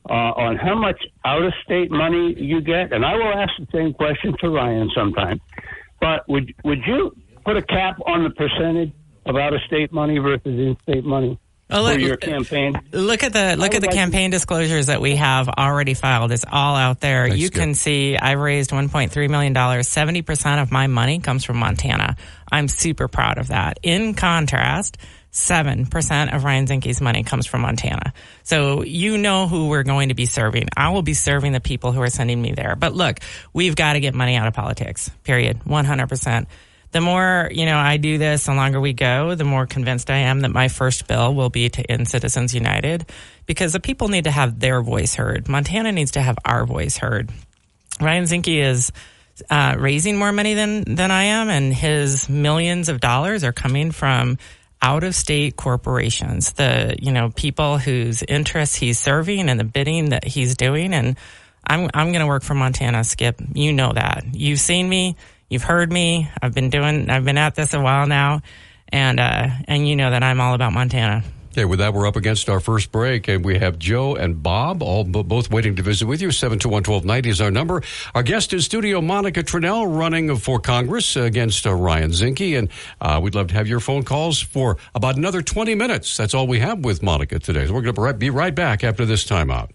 uh, on how much out of state money you get? And I will ask the same question to Ryan sometime. But would would you put a cap on the percentage of out of state money versus in state money Oh, for look- your campaign? Look at the look at the like campaign disclosures that we have already filed. It's all out there. Thanks, you Skip. can see I've raised 1.3 million dollars. 70 percent of my money comes from Montana. I'm super proud of that. In contrast. Seven percent of Ryan Zinke's money comes from Montana. So you know who we're going to be serving. I will be serving the people who are sending me there. But look, we've got to get money out of politics. Period. One hundred percent the more you know I do this, the longer we go, the more convinced I am that my first bill will be to end Citizens United, because the people need to have their voice heard. Montana needs to have our voice heard. Ryan Zinke is uh, raising more money than than I am, and his millions of dollars are coming from out of state corporations. The you know people whose interests he's serving and the bidding that he's doing, and I'm I'm going to work for Montana. Skip, you know that. You've seen me. You've heard me. I've been doing. I've been at this a while now, and uh, and you know that I'm all about Montana. Okay, with that, we're up against our first break, and we have Joe and Bob, all both waiting to visit with you. 721-1290 is our number. Our guest in studio, Monica Tranel, running for Congress against uh, Ryan Zinke, and uh, we'd love to have your phone calls for about another 20 minutes. That's all we have with Monica today. So we're going to be right back after this timeout.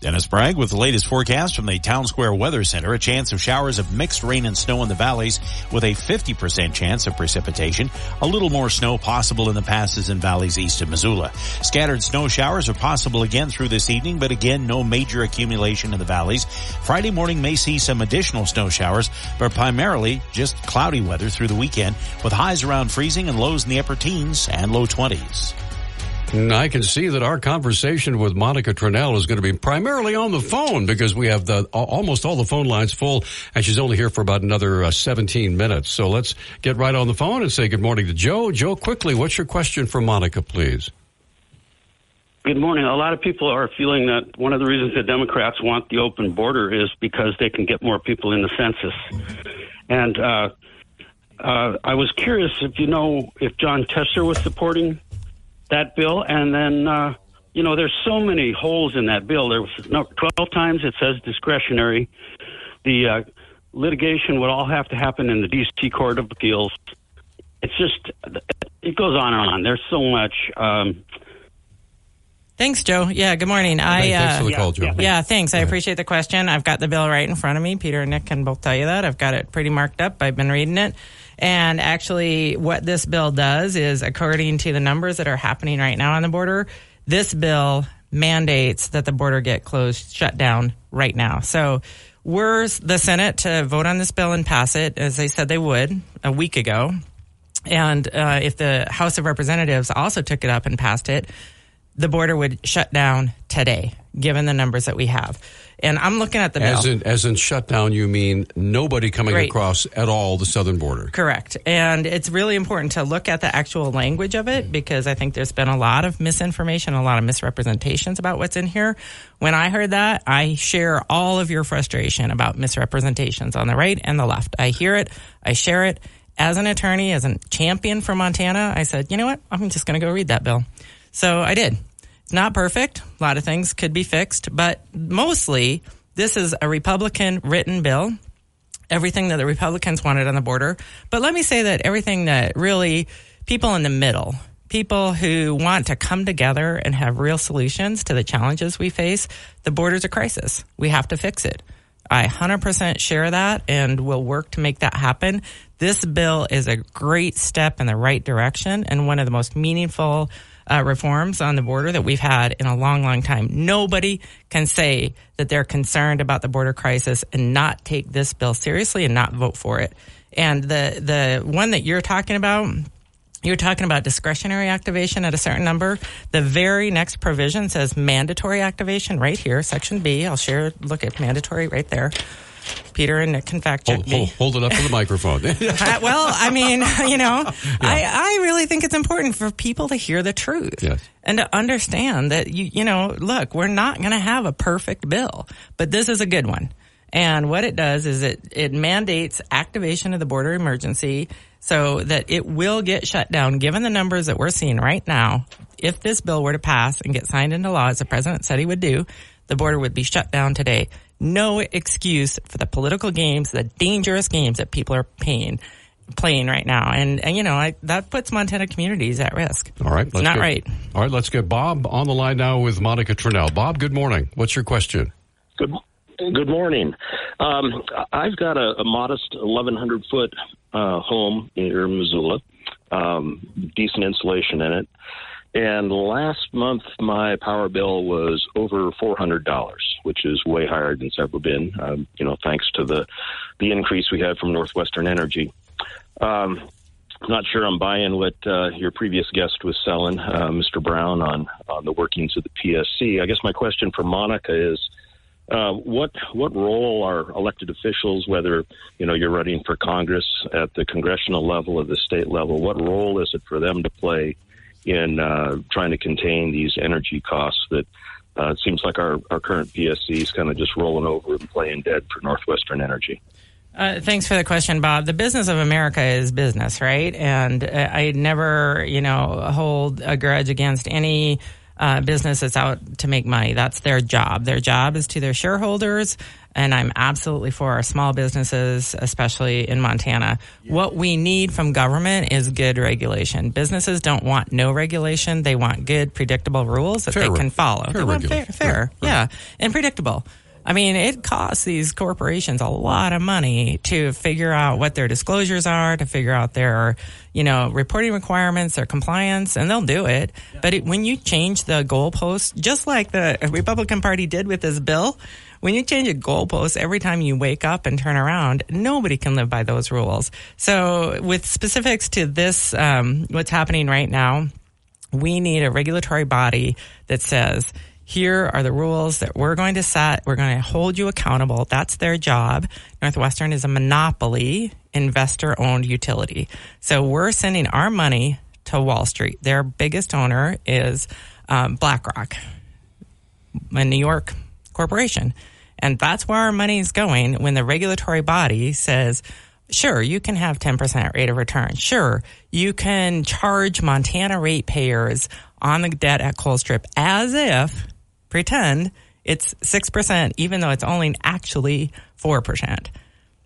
Dennis Bragg with the latest forecast from the Town Square Weather Center. A chance of showers of mixed rain and snow in the valleys with a 50% chance of precipitation. A little more snow possible in the passes and valleys east of Missoula. Scattered snow showers are possible again through this evening, but again, no major accumulation in the valleys. Friday morning may see some additional snow showers, but primarily just cloudy weather through the weekend with highs around freezing and lows in the upper teens and low 20s. I can see that our conversation with Monica Tranel is going to be primarily on the phone because we have the almost all the phone lines full, and she's only here for about another uh, 17 minutes. So let's get right on the phone and say good morning to Joe. Joe, quickly, what's your question for Monica, please? Good morning. A lot of people are feeling that one of the reasons the Democrats want the open border is because they can get more people in the census. And uh, uh, I was curious if you know if Jon Tester was supporting that bill, and then uh, you know there's so many holes in that bill. There was no, 12 times it says discretionary. The uh, litigation would all have to happen in the D.C. Court of Appeals. It's just it goes on and on. There's so much. Um, Thanks, Joe. Yeah, good morning. I thanks uh, for the call, Joe. Yeah, yeah, thanks. I appreciate the question. I've got the bill right in front of me. Peter and Nick can both tell you that. I've got it pretty marked up. I've been reading it. And actually, what this bill does is, according to the numbers that are happening right now on the border, this bill mandates that the border get closed, shut down right now. So, we're the Senate to vote on this bill and pass it, as they said they would a week ago. And uh, if the House of Representatives also took it up and passed it, the border would shut down today, given the numbers that we have. And I'm looking at the bill. As in, as in shutdown, you mean nobody coming Right. across at all the southern border? Correct. And it's really important to look at the actual language of it because I think there's been a lot of misinformation, a lot of misrepresentations about what's in here. When I heard that, I share all of your frustration about misrepresentations on the right and the left. I hear it, I share it. As an attorney, as a champion for Montana, I said, you know what? I'm just going to go read that bill. So I did. Not perfect. A lot of things could be fixed, but mostly this is a Republican written bill everything that the Republicans wanted on the border. But let me say that everything that really people in the middle, people who want to come together and have real solutions to the challenges we face, the border's a crisis. We have to fix it. I 100% share that and will work to make that happen. This bill is a great step in the right direction and one of the most meaningful uh, reforms on the border that we've had in a long, long time. Nobody can say that they're concerned about the border crisis and not take this bill seriously and not vote for it. And the the one that you're talking about, you're talking about discretionary activation at a certain number. The very next provision says mandatory activation right here, section B. I'll share. Look at mandatory right there. Peter and Nick can fact check Hold, me. hold, hold it up to the microphone. Uh, well, I mean, you know, I, I really think it's important for people to hear the truth Yes. and to understand that you you know, look, we're not going to have a perfect bill, but this is a good one. And what it does is it it mandates activation of the border emergency so that it will get shut down given the numbers that we're seeing right now. If this bill were to pass and get signed into law as the president said he would do, the border would be shut down today. No excuse for the political games, the dangerous games that people are paying playing right now. And and you know, I, that puts Montana communities at risk. All right. It's not get, right. All right. Let's get Bob on the line now with Monica Tranel. Bob, good morning. What's your question? Good, good morning. Um, I've got a, a modest 1,100 foot uh, home near Missoula, um, decent insulation in it. And last month, my power bill was over $400, which is way higher than it's ever been. Um, you know, thanks to the the increase we had from Northwestern Energy. Um, not sure I'm buying what uh, your previous guest was selling, uh, Mr. Brown, on on the workings of the PSC. I guess my question for Monica is Uh, what what role are elected officials, whether you know you're running for Congress at the congressional level or the state level, what role is it for them to play in uh, trying to contain these energy costs that uh, it seems like our, our current PSC is kind of just rolling over and playing dead for Northwestern Energy. Uh, thanks for the question, Bob. The business of America is business, right? And uh, I never, you know, hold a grudge against any uh, business that's out to make money. That's their job. Their job is to their shareholders. And I'm absolutely for our small businesses, especially in Montana. What we need from government is good regulation. Businesses don't want no regulation. They want good, predictable rules that Fair they can follow. fair they want fair, fair right. yeah, and predictable. I mean, it costs these corporations a lot of money to figure out what their disclosures are, to figure out their, you know, reporting requirements, their compliance, and they'll do it. But it, when you change the goalpost, just like the Republican Party did with this bill, when you change a goalpost every time you wake up and turn around, nobody can live by those rules. So, with specifics to this, um, what's happening right now, we need a regulatory body that says, here are the rules that we're going to set. We're going to hold you accountable. That's their job. Northwestern is a monopoly, investor owned utility. So we're sending our money to Wall Street. Their biggest owner is um, BlackRock, a New York corporation. And that's where our money is going when the regulatory body says, Sure, you can have 10% rate of return. Sure, you can charge Montana ratepayers on the debt at Colstrip as if, pretend, it's 6%, even though it's only actually 4%.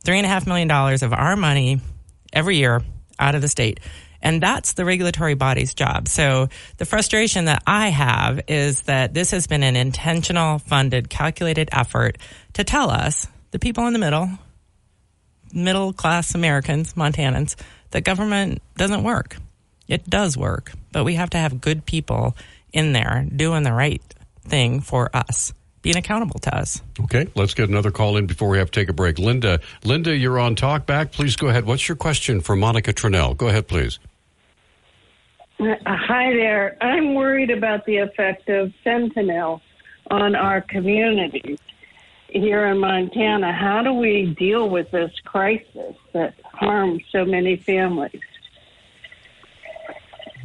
$3.5 million of our money every year out of the state. And that's the regulatory body's job. So the frustration that I have is that this has been an intentional, funded, calculated effort to tell us, the people in the middle, middle class Americans, Montanans, that government doesn't work. It does work, but we have to have good people in there doing the right thing for us, being accountable to us. Okay, let's get another call in before we have to take a break. Linda, Linda, you're on Talk Back. Please go ahead. What's your question for Monica Tranel? Go ahead, please. Uh, Hi there. I'm worried about the effect of fentanyl on our communities here in Montana. How do we deal with this crisis that harms so many families?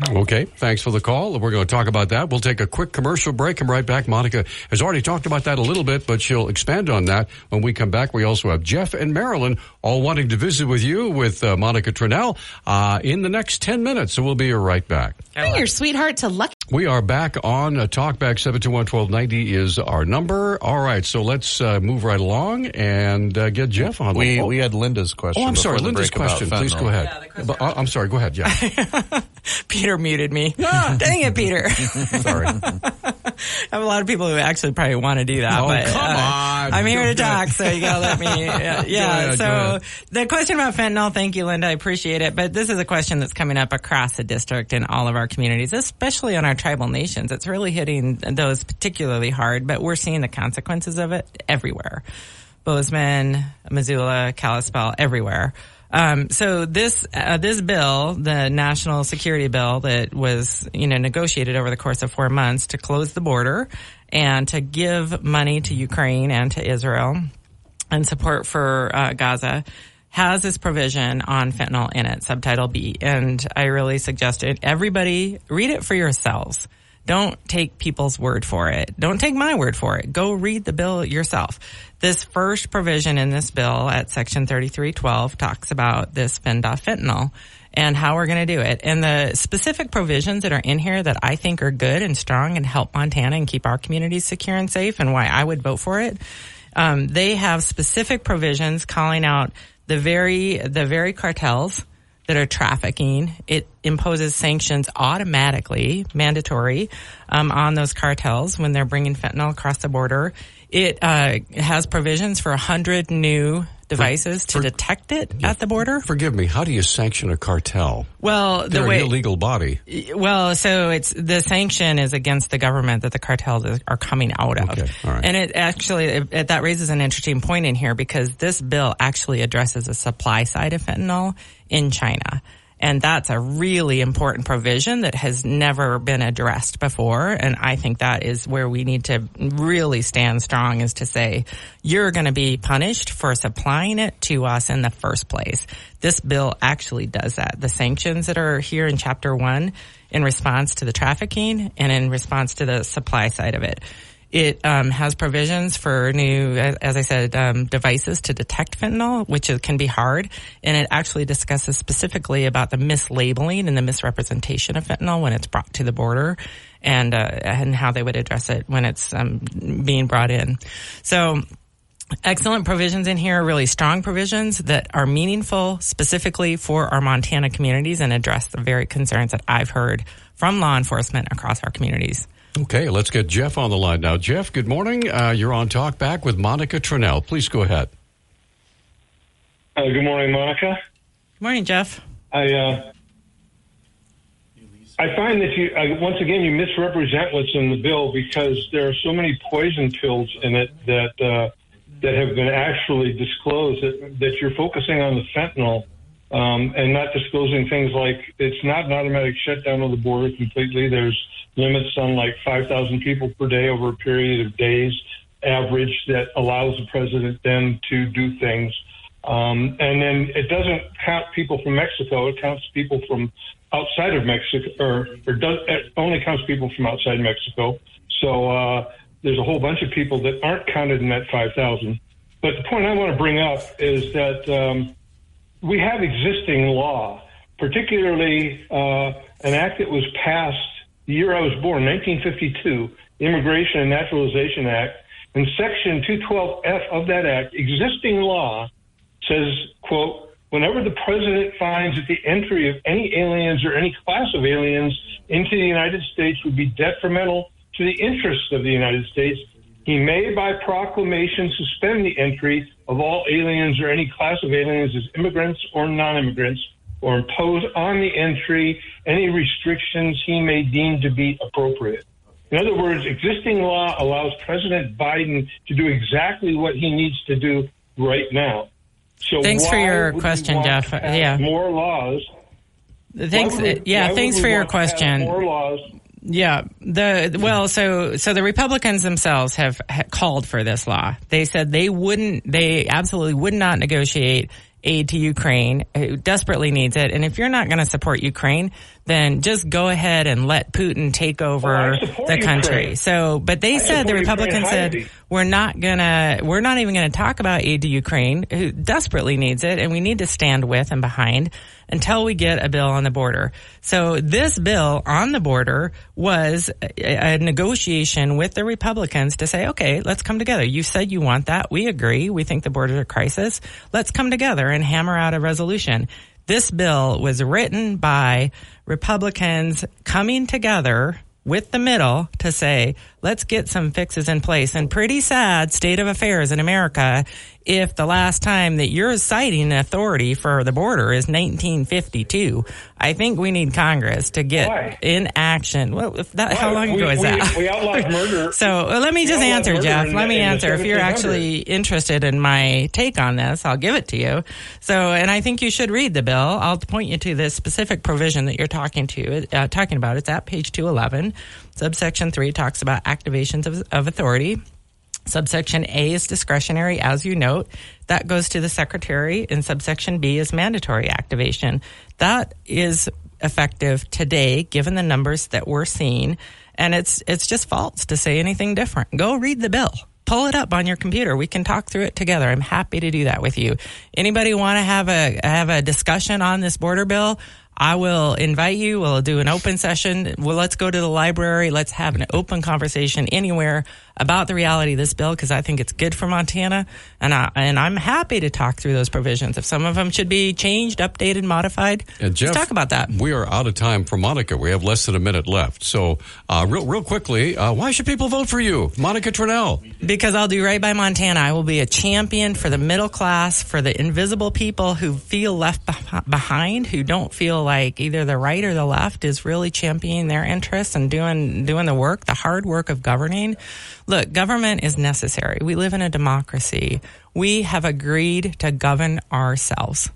Okay, thanks for the call. We're going to talk about that. We'll take a quick commercial break. Come right back. Monica has already talked about that a little bit, but she'll expand on that when we come back. We also have Jeff and Marilyn all wanting to visit with you with uh, Monica Tranel uh, in the next 10 minutes. So we'll be right back. Bring your sweetheart to Lucky. We are back on uh, Talkback 721-1290 is our number. All right, so let's uh, move right along and uh, get Jeff on. We oh. we had Linda's question. Oh, I'm sorry, Linda's question. Please go ahead. But, uh, I'm sorry. Go ahead. Yeah. Peter muted me. Dang it, Peter. sorry. I have a lot of people who actually probably want to do that. Oh, but, come uh, on. I'm here Go to ahead. talk, so you gotta let me. Yeah. Yeah. ahead, so the question about fentanyl, thank you, Linda. I appreciate it. But this is a question that's coming up across the district in all of our communities, especially on our tribal nations. It's really hitting those particularly hard, but we're seeing the consequences of it everywhere. Bozeman, Missoula, Kalispell, everywhere. Um, so this uh, this bill, the national security bill that was you know negotiated over the course of four months to close the border and to give money to Ukraine and to Israel and support for uh, Gaza has this provision on fentanyl in it, subtitle B. And I really suggest it. Everybody read it for yourselves. Don't take people's word for it. Don't take my word for it. Go read the bill yourself. This first provision in this bill at section 3312 talks about this fentanyl and how we're going to do it. And the specific provisions that are in here that I think are good and strong and help Montana and keep our communities secure and safe and why I would vote for it. Um, they have specific provisions calling out the very, the very cartels that are trafficking. It imposes sanctions automatically, mandatory, um, on those cartels when they're bringing fentanyl across the border. It uh, has provisions for 100 new devices to detect it at the border. Forgive me. How do you sanction a cartel? Well, the They're way an illegal body. well, so it's the sanction is against the government that the cartels are coming out of. Okay, right. And it actually it, it- that raises an interesting point in here because this bill actually addresses the supply side of fentanyl in China. And that's a really important provision that has never been addressed before. And I think that is where we need to really stand strong is to say, you're going to be punished for supplying it to us in the first place. This bill actually does that. The sanctions that are here in chapter one in response to the trafficking and in response to the supply side of it. It um, has provisions for new, as I said, um, devices to detect fentanyl, which can be hard. And it actually discusses specifically about the mislabeling and the misrepresentation of fentanyl when it's brought to the border, and uh, and how they would address it when it's um, being brought in. So. Excellent provisions in here, really strong provisions that are meaningful specifically for our Montana communities and address the very concerns that I've heard from law enforcement across our communities. Okay, let's get Jeff on the line now. Jeff, good morning. Uh, you're on Talk Back with Monica Tranel. Please go ahead. Uh, good morning, Monica. Good morning, Jeff. I uh, I find that you uh, once again you misrepresent what's in the bill because there are so many poison pills in it that uh, that have been actually disclosed that, that you're focusing on the fentanyl um, and not disclosing things like it's not an automatic shutdown of the border completely. There's limits on like 5,000 people per day over a period of days average that allows the president then to do things. Um, and then it doesn't count people from Mexico. It counts people from outside of Mexico, or, or does, it only counts people from outside Mexico. So uh, there's a whole bunch of people that aren't counted in that 5,000. But the point I want to bring up is that um, we have existing law, particularly uh, an act that was passed the year I was born, 1952, Immigration and Naturalization Act, and Section 212F of that act, existing law, says, quote, whenever the president finds that the entry of any aliens or any class of aliens into the United States would be detrimental to the interests of the United States, he may, by proclamation, suspend the entry of all aliens or any class of aliens as immigrants or non immigrants or impose on the entry any restrictions he may deem to be appropriate. In other words, existing law allows President Biden to do exactly what he needs to do right now. So thanks for your question, Jeff. Yeah, more laws. Thanks. We, yeah, thanks for your question. More laws. Yeah, the well, so so the Republicans themselves have called for this law. They said they wouldn't, they absolutely would not negotiate aid to Ukraine, who desperately needs it. And if you're not going to support Ukraine, then just go ahead and let Putin take over the country. Ukraine. So, but they I said the Republicans said we're not gonna, we're not even going to talk about aid to Ukraine, who desperately needs it, and we need to stand with and behind until we get a bill on the border. So this bill on the border was a, a negotiation with the Republicans to say, okay, let's come together. You said you want that. We agree. We think the border is a crisis. Let's come together and hammer out a resolution. This bill was written by Republicans coming together with the middle to say, let's get some fixes in place. And pretty sad state of affairs in America if the last time that you're citing authority for the border is 1952. I think we need Congress to get Why? in action. Well, if that, how long we, ago is we, that? We outlawed murder. so uh, let me just answer, Jeff. Let the- me answer. If you're actually interested in my take on this, I'll give it to you. So, and I think you should read the bill. I'll point you to this specific provision that you're talking to, uh, talking about. It's at page 211. Subsection 3 talks about activations of, of authority. Subsection A is discretionary, as you note. That goes to the secretary, and subsection B is mandatory activation. That is effective today, given the numbers that we're seeing, and it's it's just false to say anything different. Go read the bill. Pull it up on your computer. We can talk through it together. I'm happy to do that with you. Anybody want to have a have a discussion on this border bill? I will invite you. We'll do an open session. Well, let's go to the library. Let's have an open conversation anywhere about the reality of this bill because I think it's good for Montana, and I, and I'm happy to talk through those provisions. If some of them should be changed, updated, modified, And Jeff, let's talk about that. We are out of time for Monica. We have less than a minute left. So, uh, real, real quickly, uh, why should people vote for you, Monica Tranel? Because I'll do right by Montana. I will be a champion for the middle class, for the invisible people who feel left beh- behind, who don't feel like either the right or the left is really championing their interests and doing doing the work, the hard work of governing. Look, government is necessary. We live in a democracy. We have agreed to govern ourselves.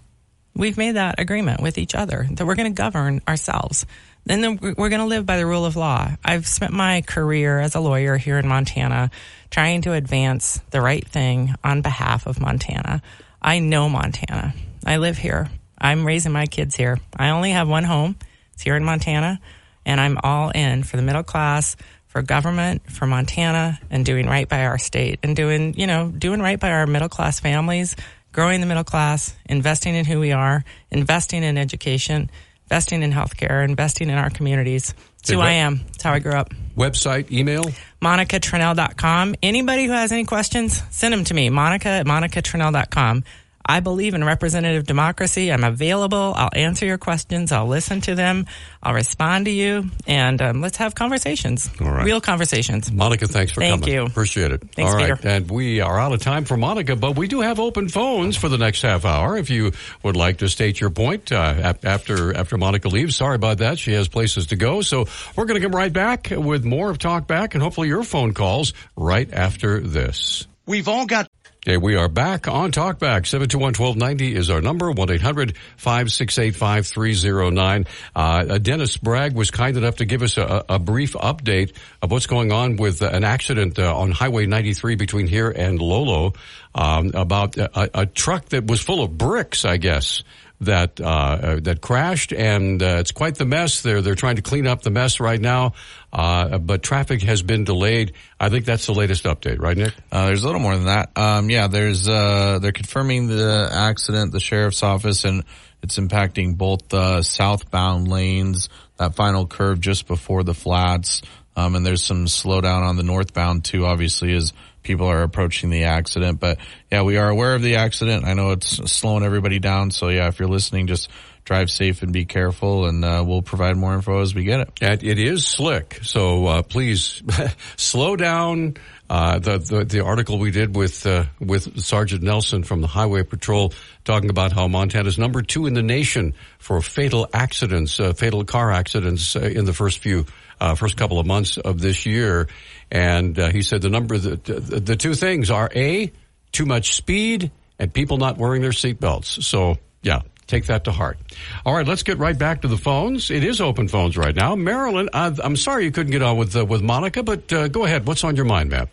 We've made that agreement with each other that we're going to govern ourselves. And then we're going to live by the rule of law. I've spent my career as a lawyer here in Montana trying to advance the right thing on behalf of Montana. I know Montana. I live here. I'm raising my kids here. I only have one home. It's here in Montana. And I'm all in for the middle class, for government, for Montana, and doing right by our state and doing, you know, doing right by our middle class families, growing the middle class, investing in who we are, investing in education, investing in healthcare, investing in our communities. It's who I am. It's how I grew up. Website, email? MonicaTranel.com. Anybody who has any questions, send them to me. Monica at MonicaTranel.com. I believe in representative democracy. I'm available. I'll answer your questions. I'll listen to them. I'll respond to you. And um, let's have conversations. All right. Real conversations. Monica, thanks for Thank coming. Thank you. Appreciate it. Thanks, All right. Peter. And we are out of time for Monica, but we do have open phones for the next half hour. If you would like to state your point uh, after after Monica leaves, sorry about that. She has places to go. So we're going to come right back with more of Talk Back and hopefully your phone calls right after this. We've all got Okay, we are back on Talkback. 721-1290 is our number, 1-800-568-5309. Uh, Dennis Bragg was kind enough to give us a, a brief update of what's going on with an accident uh, on Highway 93 between here and Lolo um, about a, a truck that was full of bricks, I guess that uh, uh, that crashed, and uh, it's quite the mess. They're they're trying to clean up the mess right now, uh, but traffic has been delayed. I think that's the latest update, right, Nick? Uh, there's a little more than that. Um, yeah, there's uh, they're confirming the accident, the sheriff's office, and it's impacting both the southbound lanes. That final curve just before the flats, um, and there's some slowdown on the northbound too. Obviously, as people are approaching the accident. But yeah, we are aware of the accident. I know it's slowing everybody down. So yeah, if you're listening, just drive safe and be careful, and uh, we'll provide more info as we get it. It is slick, so uh, please slow down. Uh, the, the the article we did with uh, with Sergeant Nelson from the Highway Patrol talking about how Montana's number two in the nation for fatal accidents, uh, fatal car accidents uh, in the first few uh, first couple of months of this year, and uh, he said the number the, the the two things are a too much speed and people not wearing their seatbelts. So yeah, take that to heart. All right, let's get right back to the phones. It is open phones right now. Marilyn, uh, I'm sorry you couldn't get on with uh, with Monica, but uh, go ahead. What's on your mind, ma'am?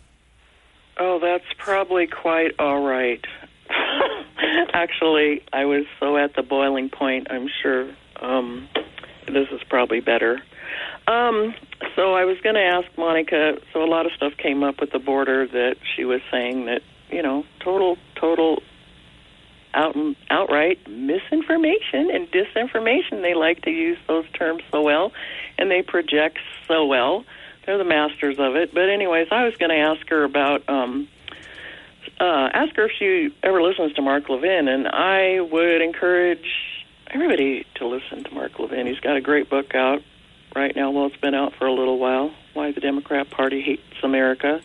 Oh, that's probably quite all right. Actually, I was so at the boiling point. I'm sure um, this is probably better. Um, so I was going to ask Monica. So a lot of stuff came up with the border that she was saying that you know total total out outright misinformation and disinformation. They like to use those terms so well, and they project so well. They're the masters of it. But anyways, I was going to ask her about. Um, uh, ask her if she ever listens to Mark Levin, and I would encourage everybody to listen to Mark Levin. He's got a great book out right now. Well, it's been out for a little while. Why the Democrat Party hates America.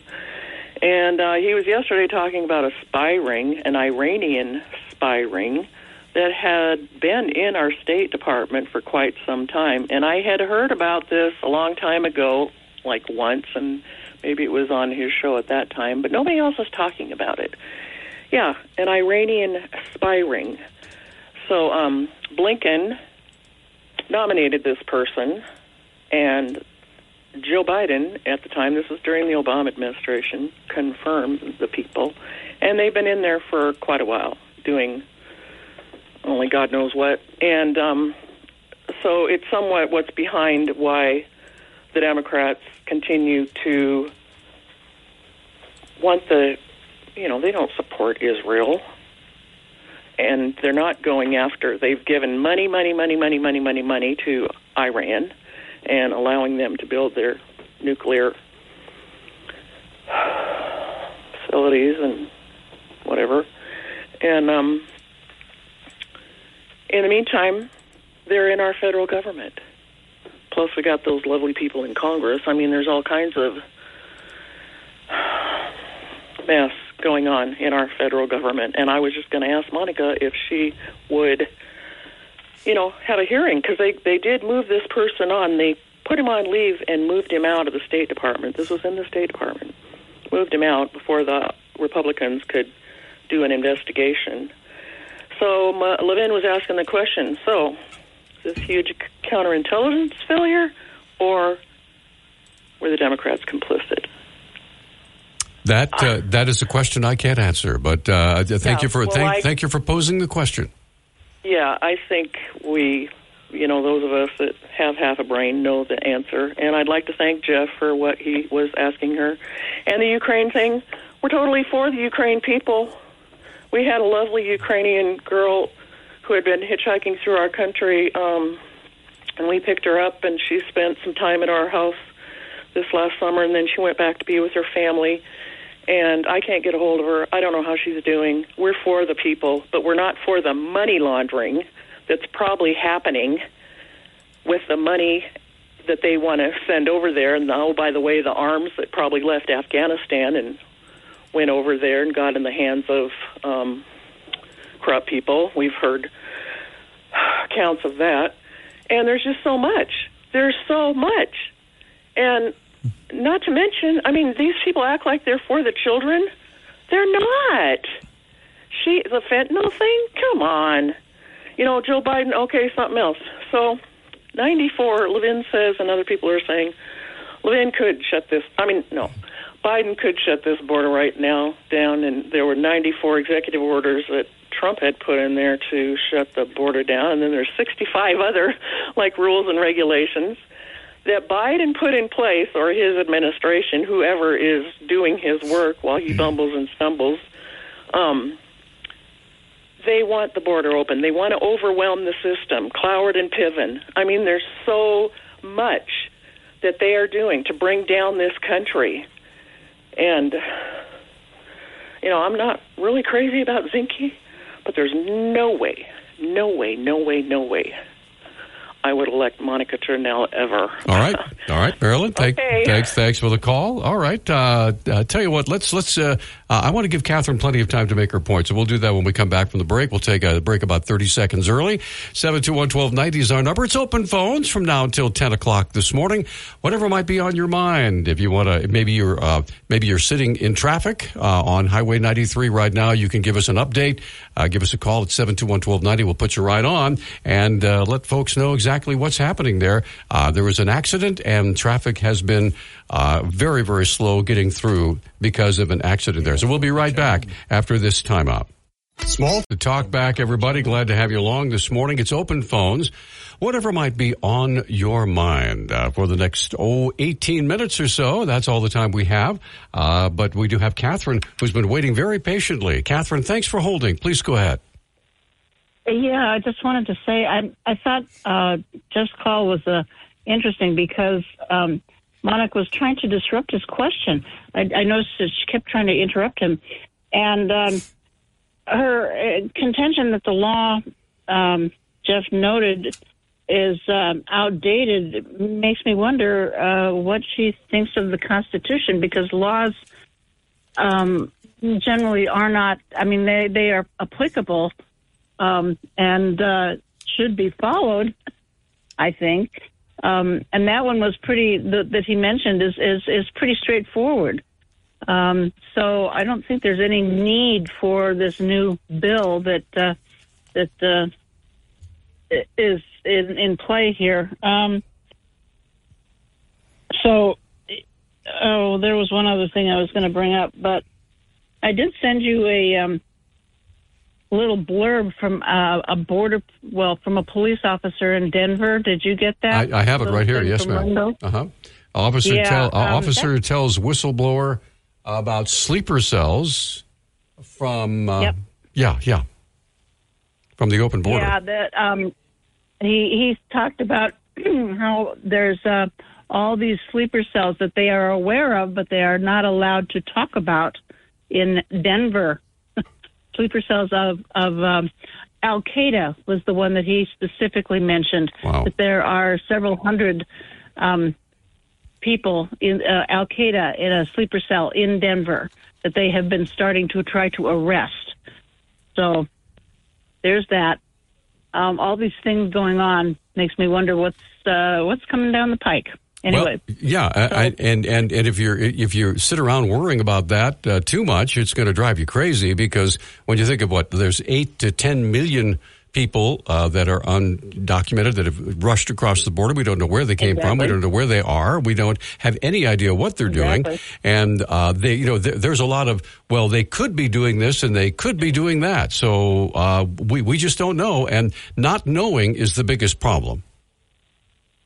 And uh, he was yesterday talking about a spy ring, an Iranian spy ring that had been in our State Department for quite some time. And I had heard about this a long time ago, like once, and maybe it was on his show at that time, but nobody else was talking about it. Yeah, an Iranian spy ring. So um, Blinken nominated this person, and Joe Biden, at the time, this was during the Obama administration, confirmed the people, and they've been in there for quite a while doing only God knows what. And um, so it's somewhat what's behind why the Democrats continue to want the, you know, they don't support Israel. And they're not going after, they've given money, money, money, money, money, money, money to Iran and allowing them to build their nuclear facilities and whatever. And um, in the meantime, they're in our federal government. Plus, we got those lovely people in Congress. I mean, there's all kinds of mess going on in our federal government. And I was just going to ask Monica if she would, you know, have a hearing because they they did move this person on. They put him on leave and moved him out of the State Department. This was in the State Department. Moved him out before the Republicans could do an investigation. So Levin was asking the question. So, this huge counterintelligence failure, or were the Democrats complicit? That uh, that is a question I can't answer, but uh, thank Yeah, you for well, thank, I- thank you for posing the question. Yeah, I think we, you know, those of us that have half a brain know the answer. And I'd like to thank Jeff for what he was asking her. And the Ukraine thing, we're totally for the Ukraine people. We had a lovely Ukrainian girl who had been hitchhiking through our country, um, and we picked her up, and she spent some time at our house this last summer, and then she went back to be with her family. And I can't get a hold of her. I don't know how she's doing. We're for the people, but we're not for the money laundering that's probably happening with the money that they want to send over there. And oh, by the way, the arms that probably left Afghanistan and went over there and got in the hands of um, corrupt people. We've heard accounts of that. And there's just so much. There's so much. And not to mention, I mean, these people act like they're for the children. They're not. She, the fentanyl thing, come on. You know, Joe Biden, okay, something else. So, 94, Levin says, and other people are saying, Levin could shut this, I mean, no. Biden could shut this border right now down, and there were 94 executive orders that Trump had put in there to shut the border down, and then there's 65 other like rules and regulations that Biden put in place, or his administration, whoever is doing his work while he bumbles and stumbles. Um, they want the border open. They want to overwhelm the system. Cloward and Piven. I mean, there's so much that they are doing to bring down this country. And, you know, I'm not really crazy about Zinke, but there's no way, no way, no way, no way I would elect Monica Tranel ever. All right, all right, Marilyn. Thank, Okay. Thanks, thanks for the call. All right, uh, uh, tell you what. Let's let's. Uh, uh, I want to give Catherine plenty of time to make her point, so we'll do that when we come back from the break. We'll take a break about thirty seconds early. Seven two one twelve ninety is our number. It's open phones from now until ten o'clock this morning. Whatever might be on your mind. If you want to, maybe you're uh, maybe you're sitting in traffic uh, on Highway ninety three right now. You can give us an update. Uh, give us a call at seven two one twelve ninety. We'll put you right on and uh, let folks know exactly what's happening there. Uh, there was an accident, and traffic has been uh, very, very slow getting through because of an accident there. So we'll be right back after this timeout. Small to talk back, everybody. Glad to have you along this morning. It's open phones. Whatever might be on your mind uh, for the next, oh, 18 minutes or so. That's all the time we have. Uh, but we do have Catherine, who's been waiting very patiently. Catherine, thanks for holding. Please go ahead. Yeah, I just wanted to say I I thought uh, Jeff's call was uh, interesting because um, Monica was trying to disrupt his question. I, I noticed that she kept trying to interrupt him, and um, her uh, contention that the law um, Jeff noted is um, outdated makes me wonder uh, what she thinks of the Constitution because laws um, generally are not. I mean, they they are applicable um, and uh, should be followed. I think, um, and that one was pretty the, that he mentioned is is is pretty straightforward. Um, so I don't think there's any need for this new bill that uh, that uh, is in, in play here. Um, so, oh, there was one other thing I was going to bring up, but I did send you a um, little blurb from uh, a border, well, from a police officer in Denver. Did you get that? I, I have it right here. Yes, ma'am. Uh huh. Officer Yeah, tell uh, um, officer tells whistleblower about sleeper cells from. Uh, Yep. Yeah, yeah. From the open border. Yeah, that um, he he's talked about how there's uh, all these sleeper cells that they are aware of, but they are not allowed to talk about in Denver. sleeper cells of of um, Al Qaeda was the one that he specifically mentioned. Wow. That there are several hundred um, people in uh, Al Qaeda in a sleeper cell in Denver that they have been starting to try to arrest. So there's that. Um, all these things going on makes me wonder what's uh, what's coming down the pike. Anyway, Well, yeah, I, I, and and and if you're if you sit around worrying about that uh, too much, it's going to drive you crazy because when you think of what there's eight to ten million people uh, that are undocumented that have rushed across the border. We don't know where they came from. We don't know where they are. We don't have any idea what they're doing. And uh, they, you know, th- there's a lot of well, they could be doing this and they could be doing that. So uh, we we just don't know, and not knowing is the biggest problem.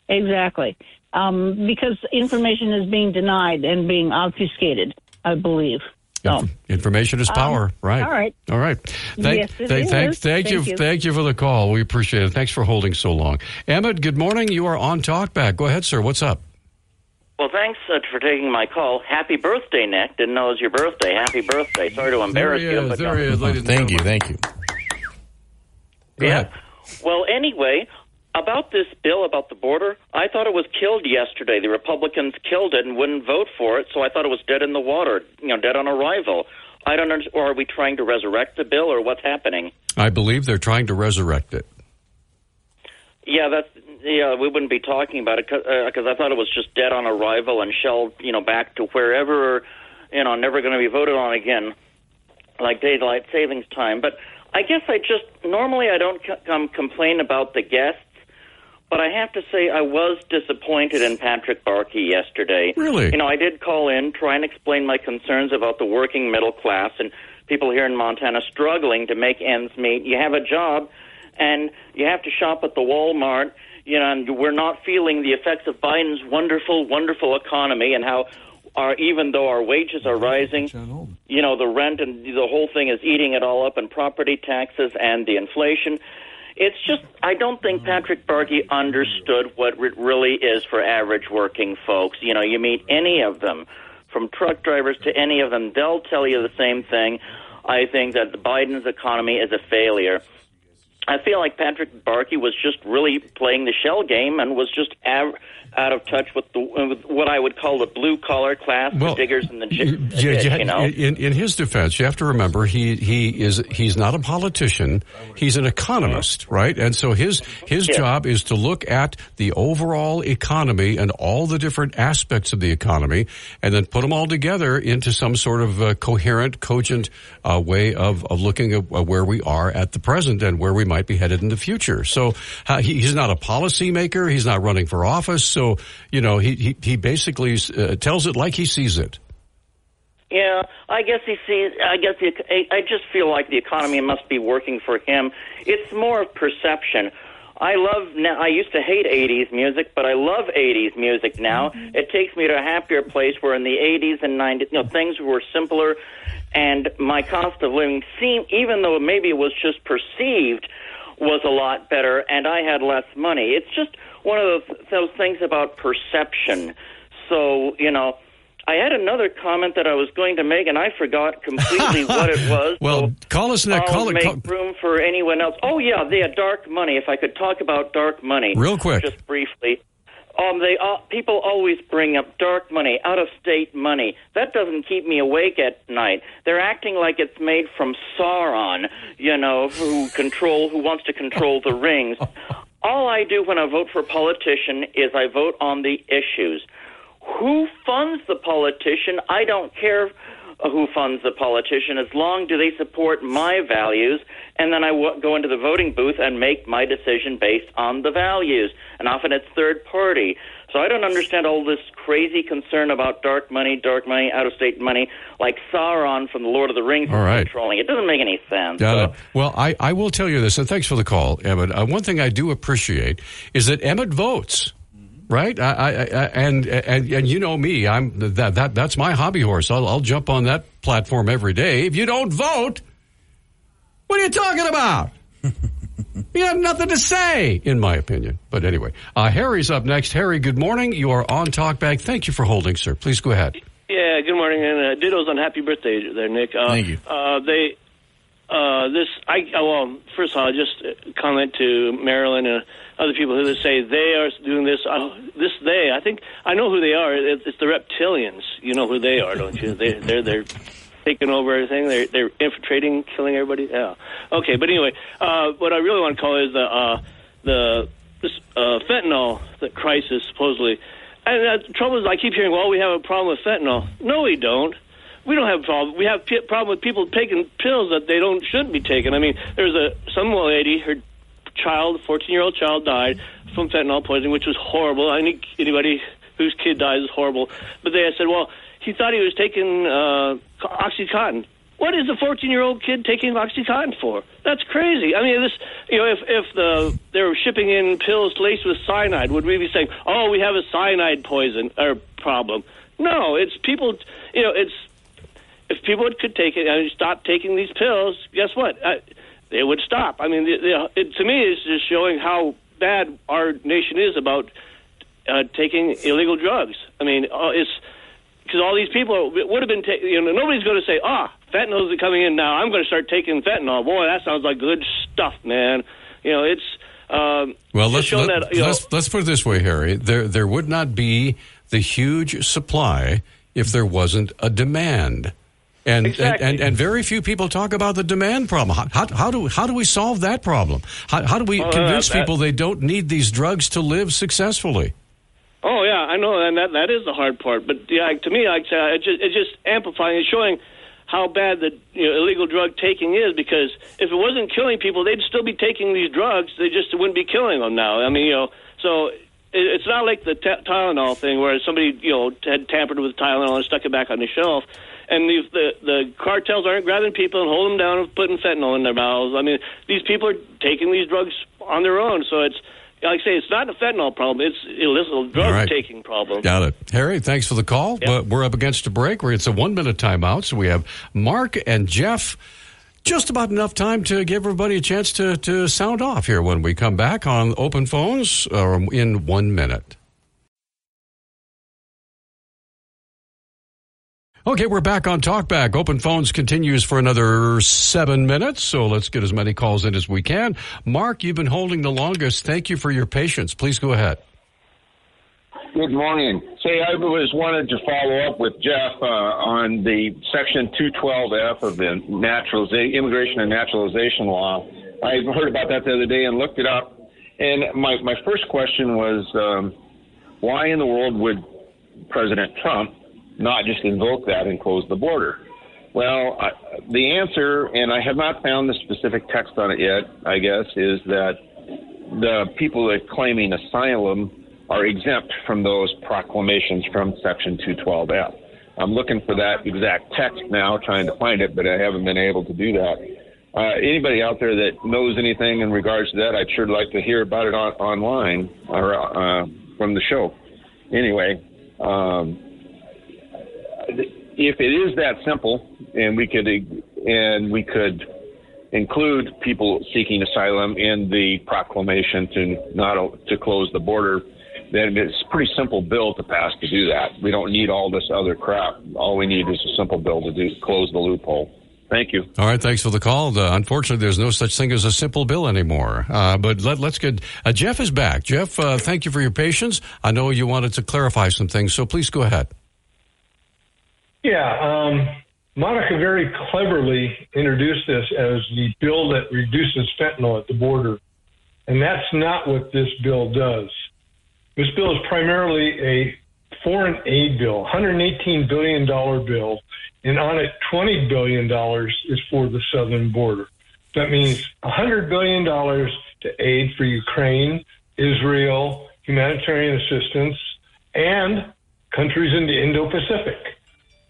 exactly. Um, because information is being denied and being obfuscated, I believe. So, Information is Um, power, right? all right. all right. Thank, Yes, it thank, thank, thank you, Thank you. thank you for the call. We appreciate it. Thanks for holding so long. Emmett, good morning. You are on Talkback. Go ahead, sir. What's up? Well, thanks uh, for taking my call. Happy birthday, Nick. Didn't know it was your birthday. Happy birthday. Sorry to embarrass There he you, but There he is, ladies and Thank you, thank you. Go yeah. ahead. Well, anyway, about this bill about the border, I thought it was killed yesterday. The Republicans killed it and wouldn't vote for it, so I thought it was dead in the water. You know, dead on arrival. I don't understand. Or are we trying to resurrect the bill, or what's happening? I believe they're trying to resurrect it. Yeah, that's yeah. We wouldn't be talking about it because I thought it was just dead on arrival and shelled, you know, back to wherever, you know, never going to be voted on again, like daylight savings time. But I guess I just normally I don't c- um, complain about the guests, but I have to say I was disappointed in Patrick Barkey yesterday. Really? You know, I did call in, try and explain my concerns about the working middle class and people here in Montana struggling to make ends meet. You have a job and you have to shop at the Walmart, you know, and we're not feeling the effects of Biden's wonderful, wonderful economy and how our even though our wages are rising, you know, the rent and the whole thing is eating it all up and property taxes and the inflation. It's just I don't think Patrick Barkey understood what it really is for average working folks. You know, you meet any of them, from truck drivers to any of them, they'll tell you the same thing. I think that the Biden's economy is a failure. I feel like Patrick Barkey was just really playing the shell game and was just av- out of touch with, the, with what I would call the blue collar class, Well, the diggers in the j- Yeah, yeah, you know. in, in his defense, you have to remember he he is he's not a politician. He's an economist, right? And so his his Yeah. job is to look at the overall economy and all the different aspects of the economy, and then put them all together into some sort of uh, coherent, cogent uh, way of of looking at uh, where we are at the present and where we might be headed in the future. So uh, he, he's not a policymaker. He's not running for office. So you know he he, he basically uh, tells it like he sees it. Yeah, I guess he sees. I guess the, I just feel like the economy must be working for him. It's more of perception. I love now. I used to hate '80s music, but I love '80s music now. It takes me to a happier place where in the '80s and '90s, you know, things were simpler, and my cost of living seemed, even though maybe it was just perceived, was a lot better, and I had less money. It's just one of those, those things about perception. So you know. I had another comment that I was going to make, and I forgot completely what it was. Well, call us next. Call it. make Call, room for anyone else. Oh yeah, they had dark money. If I could talk about dark money, Real quick. just briefly. Um, they uh, people always bring up dark money, out of state money. That doesn't keep me awake at night. They're acting like it's made from Sauron, you know, who control who wants to control the rings. All I do when I vote for a politician is I vote on the issues. Who funds the politician? I don't care who funds the politician as long do they support my values and then I w- go into the voting booth and make my decision based on the values and often it's third party so I don't understand all this crazy concern about dark money, dark money, out of state money, like Sauron from the Lord of the Rings All right. controlling. It doesn't make any sense. So- Well, I, I will tell you this, and thanks for the call, Emmett. Uh, one thing I do appreciate is that Emmett votes. Right, I, I, I, and and and you know me, I'm that that that's my hobby horse. I'll, I'll jump on that platform every day. If you don't vote, what are you talking about? you have nothing to say, in my opinion. But anyway, uh, Harry's up next. Harry, good morning. You are on Talkback. Thank you for holding, sir. Please go ahead. Yeah, good morning, and uh, dittos on happy birthday there, Nick. Uh, Thank you. Uh, they, uh, this, I, uh, well, first of all, I'll just uh, comment to Marilyn and other people who say they are doing this. Uh, this they, I think, I know who they are. It's, the reptilians. You know who they are, don't you? They, they're they're taking over everything. They're they're infiltrating, killing everybody. Yeah. Okay, but anyway, uh, what I really want to call is the uh, the this uh, fentanyl the crisis supposedly. And uh, the trouble is, I keep hearing, well, we have a problem with fentanyl. No, we don't. We don't have a problem. We have a problem with people taking pills that they don't should be taking. I mean, there's a some lady, her child, 14 year old child, died from fentanyl poisoning, which was horrible. I think anybody whose kid dies is horrible. But they said, well, he thought he was taking uh, OxyContin. What is a 14 year old kid taking OxyContin for? That's crazy. I mean, this, you know, if if the they were shipping in pills laced with cyanide, would we be saying, oh, we have a cyanide poison or problem? No, it's people. You know, it's if people could take it and stop taking these pills, guess what? Uh, they would stop. I mean, it, to me, it's just showing how bad our nation is about uh, taking illegal drugs. I mean, uh, it's because all these people would have been, ta- you know, nobody's going to say, ah, fentanyl is coming in now. I'm going to start taking fentanyl. Boy, that sounds like good stuff, man. You know, it's um, Well, let's let, that, let's let's put it this way, Harry. There there would not be the huge supply if there wasn't a demand. And, Exactly. and, and and very few people talk about the demand problem. How, how, how do how do we solve that problem? How, how do we Well, uh, convince that- people they don't need these drugs to live successfully? Oh yeah, I know, and that that is the hard part. But yeah, to me, like I said, it just, it's just amplifying. and showing how bad the you know, illegal drug taking is. Because if it wasn't killing people, they'd still be taking these drugs. They just wouldn't be killing them now. I mean, you know, so it's not like the t- Tylenol thing where somebody you know had tampered with Tylenol and stuck it back on the shelf. And the, the the cartels aren't grabbing people and holding them down and putting fentanyl in their mouths. I mean, these people are taking these drugs on their own. So it's like I say, it's not a fentanyl problem. It's illicit drug right. taking problem. Got it. Harry, thanks for the call. But we're up against a break. Where it's a one minute timeout. So we have Mark and Jeff. Just about enough time to give everybody a chance to, to sound off here when we come back on open phones uh, in one minute. Okay, we're back on Talkback. Open phones continues for another seven minutes, so let's get as many calls in as we can. Mark, you've been holding the longest. Thank you for your patience. Please go ahead. Good morning. Say, I was wanted to follow up with Jeff uh, on the Section 212F of the Immigration and Naturalization Law. I heard about that the other day and looked it up. And my, my first question was, um, why in the world would President Trump not just invoke that and close the border? Well, I, the answer, and I have not found the specific text on it yet, I guess, is that the people that are claiming asylum are exempt from those proclamations from Section 212F. I'm looking for that exact text now, trying to find it, but I haven't been able to do that. Uh, anybody out there that knows anything in regards to that, I'd sure like to hear about it on, online or uh, from the show. Anyway, um, if it is that simple, and we could and we could include people seeking asylum in the proclamation to not to close the border, then it's a pretty simple bill to pass to do that. We don't need all this other crap. All we need is a simple bill to do close the loophole. Thank you. All right, thanks for the call. Uh, unfortunately, there's no such thing as a simple bill anymore. Uh, but let, us get uh, Jeff is back. Jeff, uh, thank you for your patience. I know you wanted to clarify some things, so please go ahead. Yeah, um, Monica very cleverly introduced this as the bill that reduces fentanyl at the border. And that's not what this bill does. This bill is primarily a foreign aid bill, $118 billion bill, and on it, $20 billion is for the southern border. That means $100 billion to aid for Ukraine, Israel, humanitarian assistance, and countries in the Indo Pacific.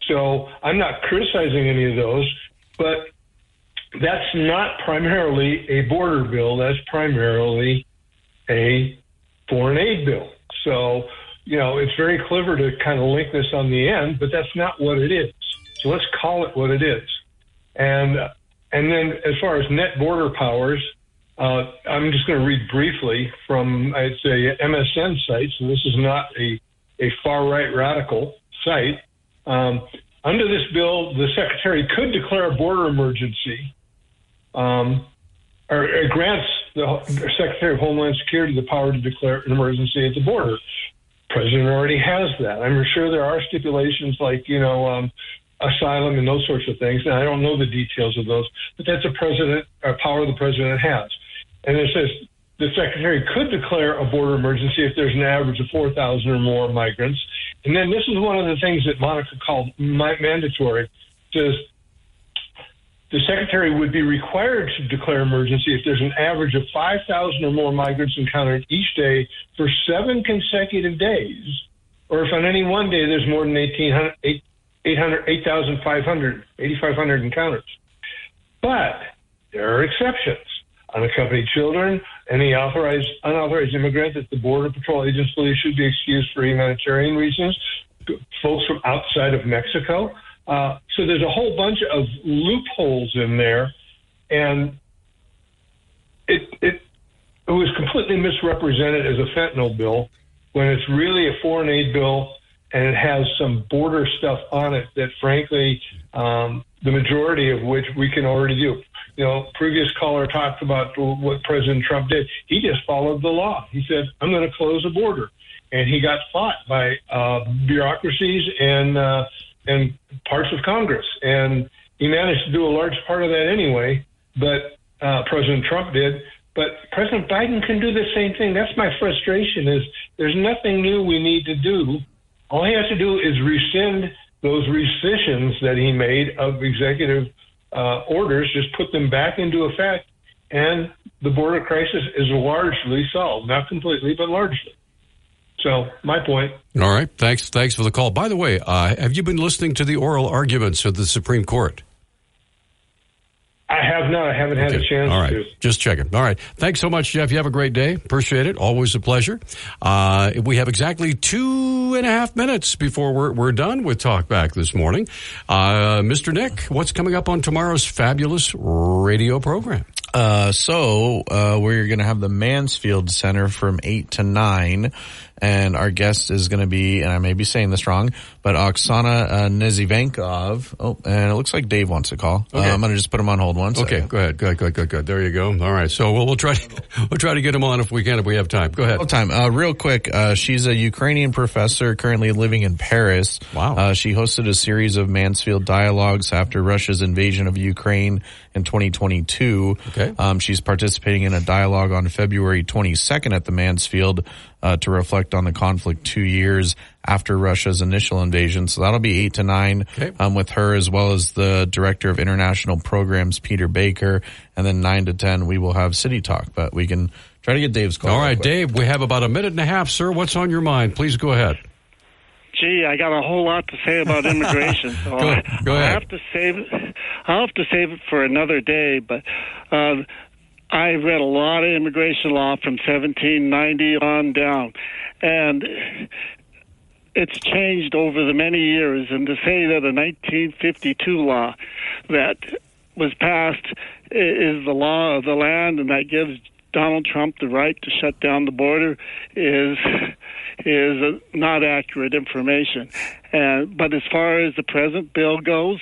So I'm not criticizing any of those, but that's not primarily a border bill. That's primarily a foreign aid bill. So, you know, it's very clever to kind of link this on the end, but that's not what it is. So let's call it what it is. And and then as far as net border powers, uh, I'm just going to read briefly from I'd say MSN site. So this is not a a far right radical site. Um, under this bill, the secretary could declare a border emergency, um, or, or grants the Secretary of Homeland Security the power to declare an emergency at the border. The President already has that. I'm sure there are stipulations like you know um, asylum and those sorts of things, and I don't know the details of those, but that's a president a power the president has. And it says the secretary could declare a border emergency if there's an average of 4,000 or more migrants. And then this is one of the things that Monica called mandatory. Says the secretary would be required to declare emergency if there's an average of 5,000 or more migrants encountered each day for seven consecutive days, or if on any one day there's more than 1,800, 800, 8,500, 8,500 encounters. But there are exceptions. Unaccompanied children, any authorized, unauthorized immigrant that the Border Patrol believe should be excused for humanitarian reasons, folks from outside of Mexico. Uh, so there's a whole bunch of loopholes in there, and it, it it was completely misrepresented as a fentanyl bill when it's really a foreign aid bill and it has some border stuff on it that, frankly, um, the majority of which we can already do. You know, previous caller talked about what President Trump did. He just followed the law. He said, "I'm going to close the border," and he got fought by uh, bureaucracies and uh, and parts of Congress, and he managed to do a large part of that anyway. But uh, President Trump did. But President Biden can do the same thing. That's my frustration. Is there's nothing new we need to do. All he has to do is rescind those rescissions that he made of executive uh, orders, just put them back into effect, and the border crisis is largely solved. Not completely, but largely. So, my point. All right. Thanks. Thanks for the call. By the way, uh, have you been listening to the oral arguments of the Supreme Court? I have not. I haven't had a chance All right. to. Just checking. All right. Thanks so much, Jeff. You have a great day. Appreciate it. Always a pleasure. Uh, we have exactly two and a half minutes before we're, we're done with Talkback this morning. Uh, Mr. Nick, what's coming up on tomorrow's fabulous radio program? Uh, so uh, we're going to have the Mansfield Center from eight to nine, and our guest is going to be, and I may be saying this wrong, but Oksana uh, Nezivankov. Oh, and it looks like Dave wants to call. Uh, Okay. I'm going to just put him on hold once. Okay, go ahead. Go ahead. Go ahead. Go ahead. Good. There you go. All right. So we'll, we'll try to we'll try to get him on if we can if we have time. Go ahead. All time. Uh, real quick, uh, she's a Ukrainian professor currently living in Paris. Wow. Uh, she hosted a series of Mansfield dialogues after Russia's invasion of Ukraine in 2022. Okay. Um, she's participating in a dialogue on February 22nd at the Mansfield uh, to reflect on the conflict two years after Russia's initial invasion. So that'll be eight to nine Okay. um, with her as well as the director of international programs, Peter Baker. And then nine to ten, we will have City Talk, but we can try to get Dave's call. All real right, quick. Dave. We have about a minute and a half, sir. What's on your mind? Please go ahead. Gee, I got a whole lot to say about immigration. So Go- I, go I'll have to save it. I'll have to save it for another day. But uh, I read a lot of immigration law from 1790 on down, and it's changed over the many years. And to say that a 1952 law that was passed is the law of the land and that gives Donald Trump the right to shut down the border is is not accurate information. And but as far as the present bill goes,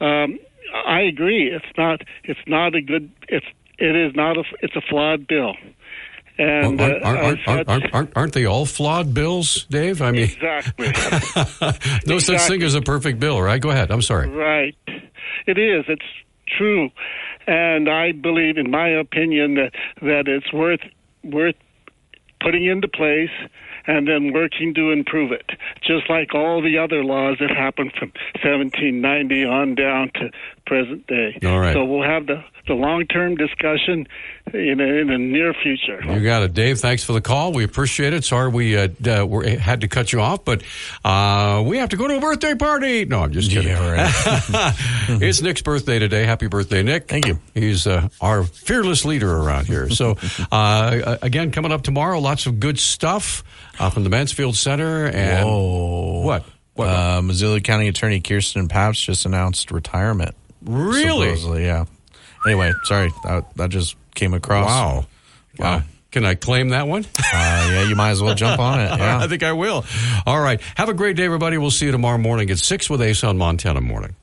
um, I agree. It's not. It's not a good. It's it is not a. It's a flawed bill. And Well, aren't, uh, aren't, aren't, aren't, aren't, aren't they all flawed bills, Dave? I mean, exactly. no such thing as a perfect bill, right? Go ahead. I'm sorry. Right. It is. It's true, and I believe, in my opinion, that that it's worth worth putting into place and then working to improve it, just like all the other laws that happened from 1790 on down to present day. All right. So we'll have the the long term discussion in a, in the near future. You got it, Dave. Thanks for the call. We appreciate it. Sorry we uh, uh, were, had to cut you off, but uh, we have to go to a birthday party. No, I'm just kidding. it's Nick's birthday today. Happy birthday, Nick. Thank you. He's uh, our fearless leader around here. So, uh, again, coming up tomorrow, lots of good stuff uh, from the Mansfield Center. And Whoa. What? What? Uh, Missoula County Attorney Kirsten Pabst just announced retirement. Really? Supposedly, yeah. Anyway, sorry. That, that just came across. Wow. Wow. Can I claim that one? Uh, yeah, you might as well jump on it. Yeah. I think I will. All right. Have a great day, everybody. We'll see you tomorrow morning at 6 with Ace on Montana Morning.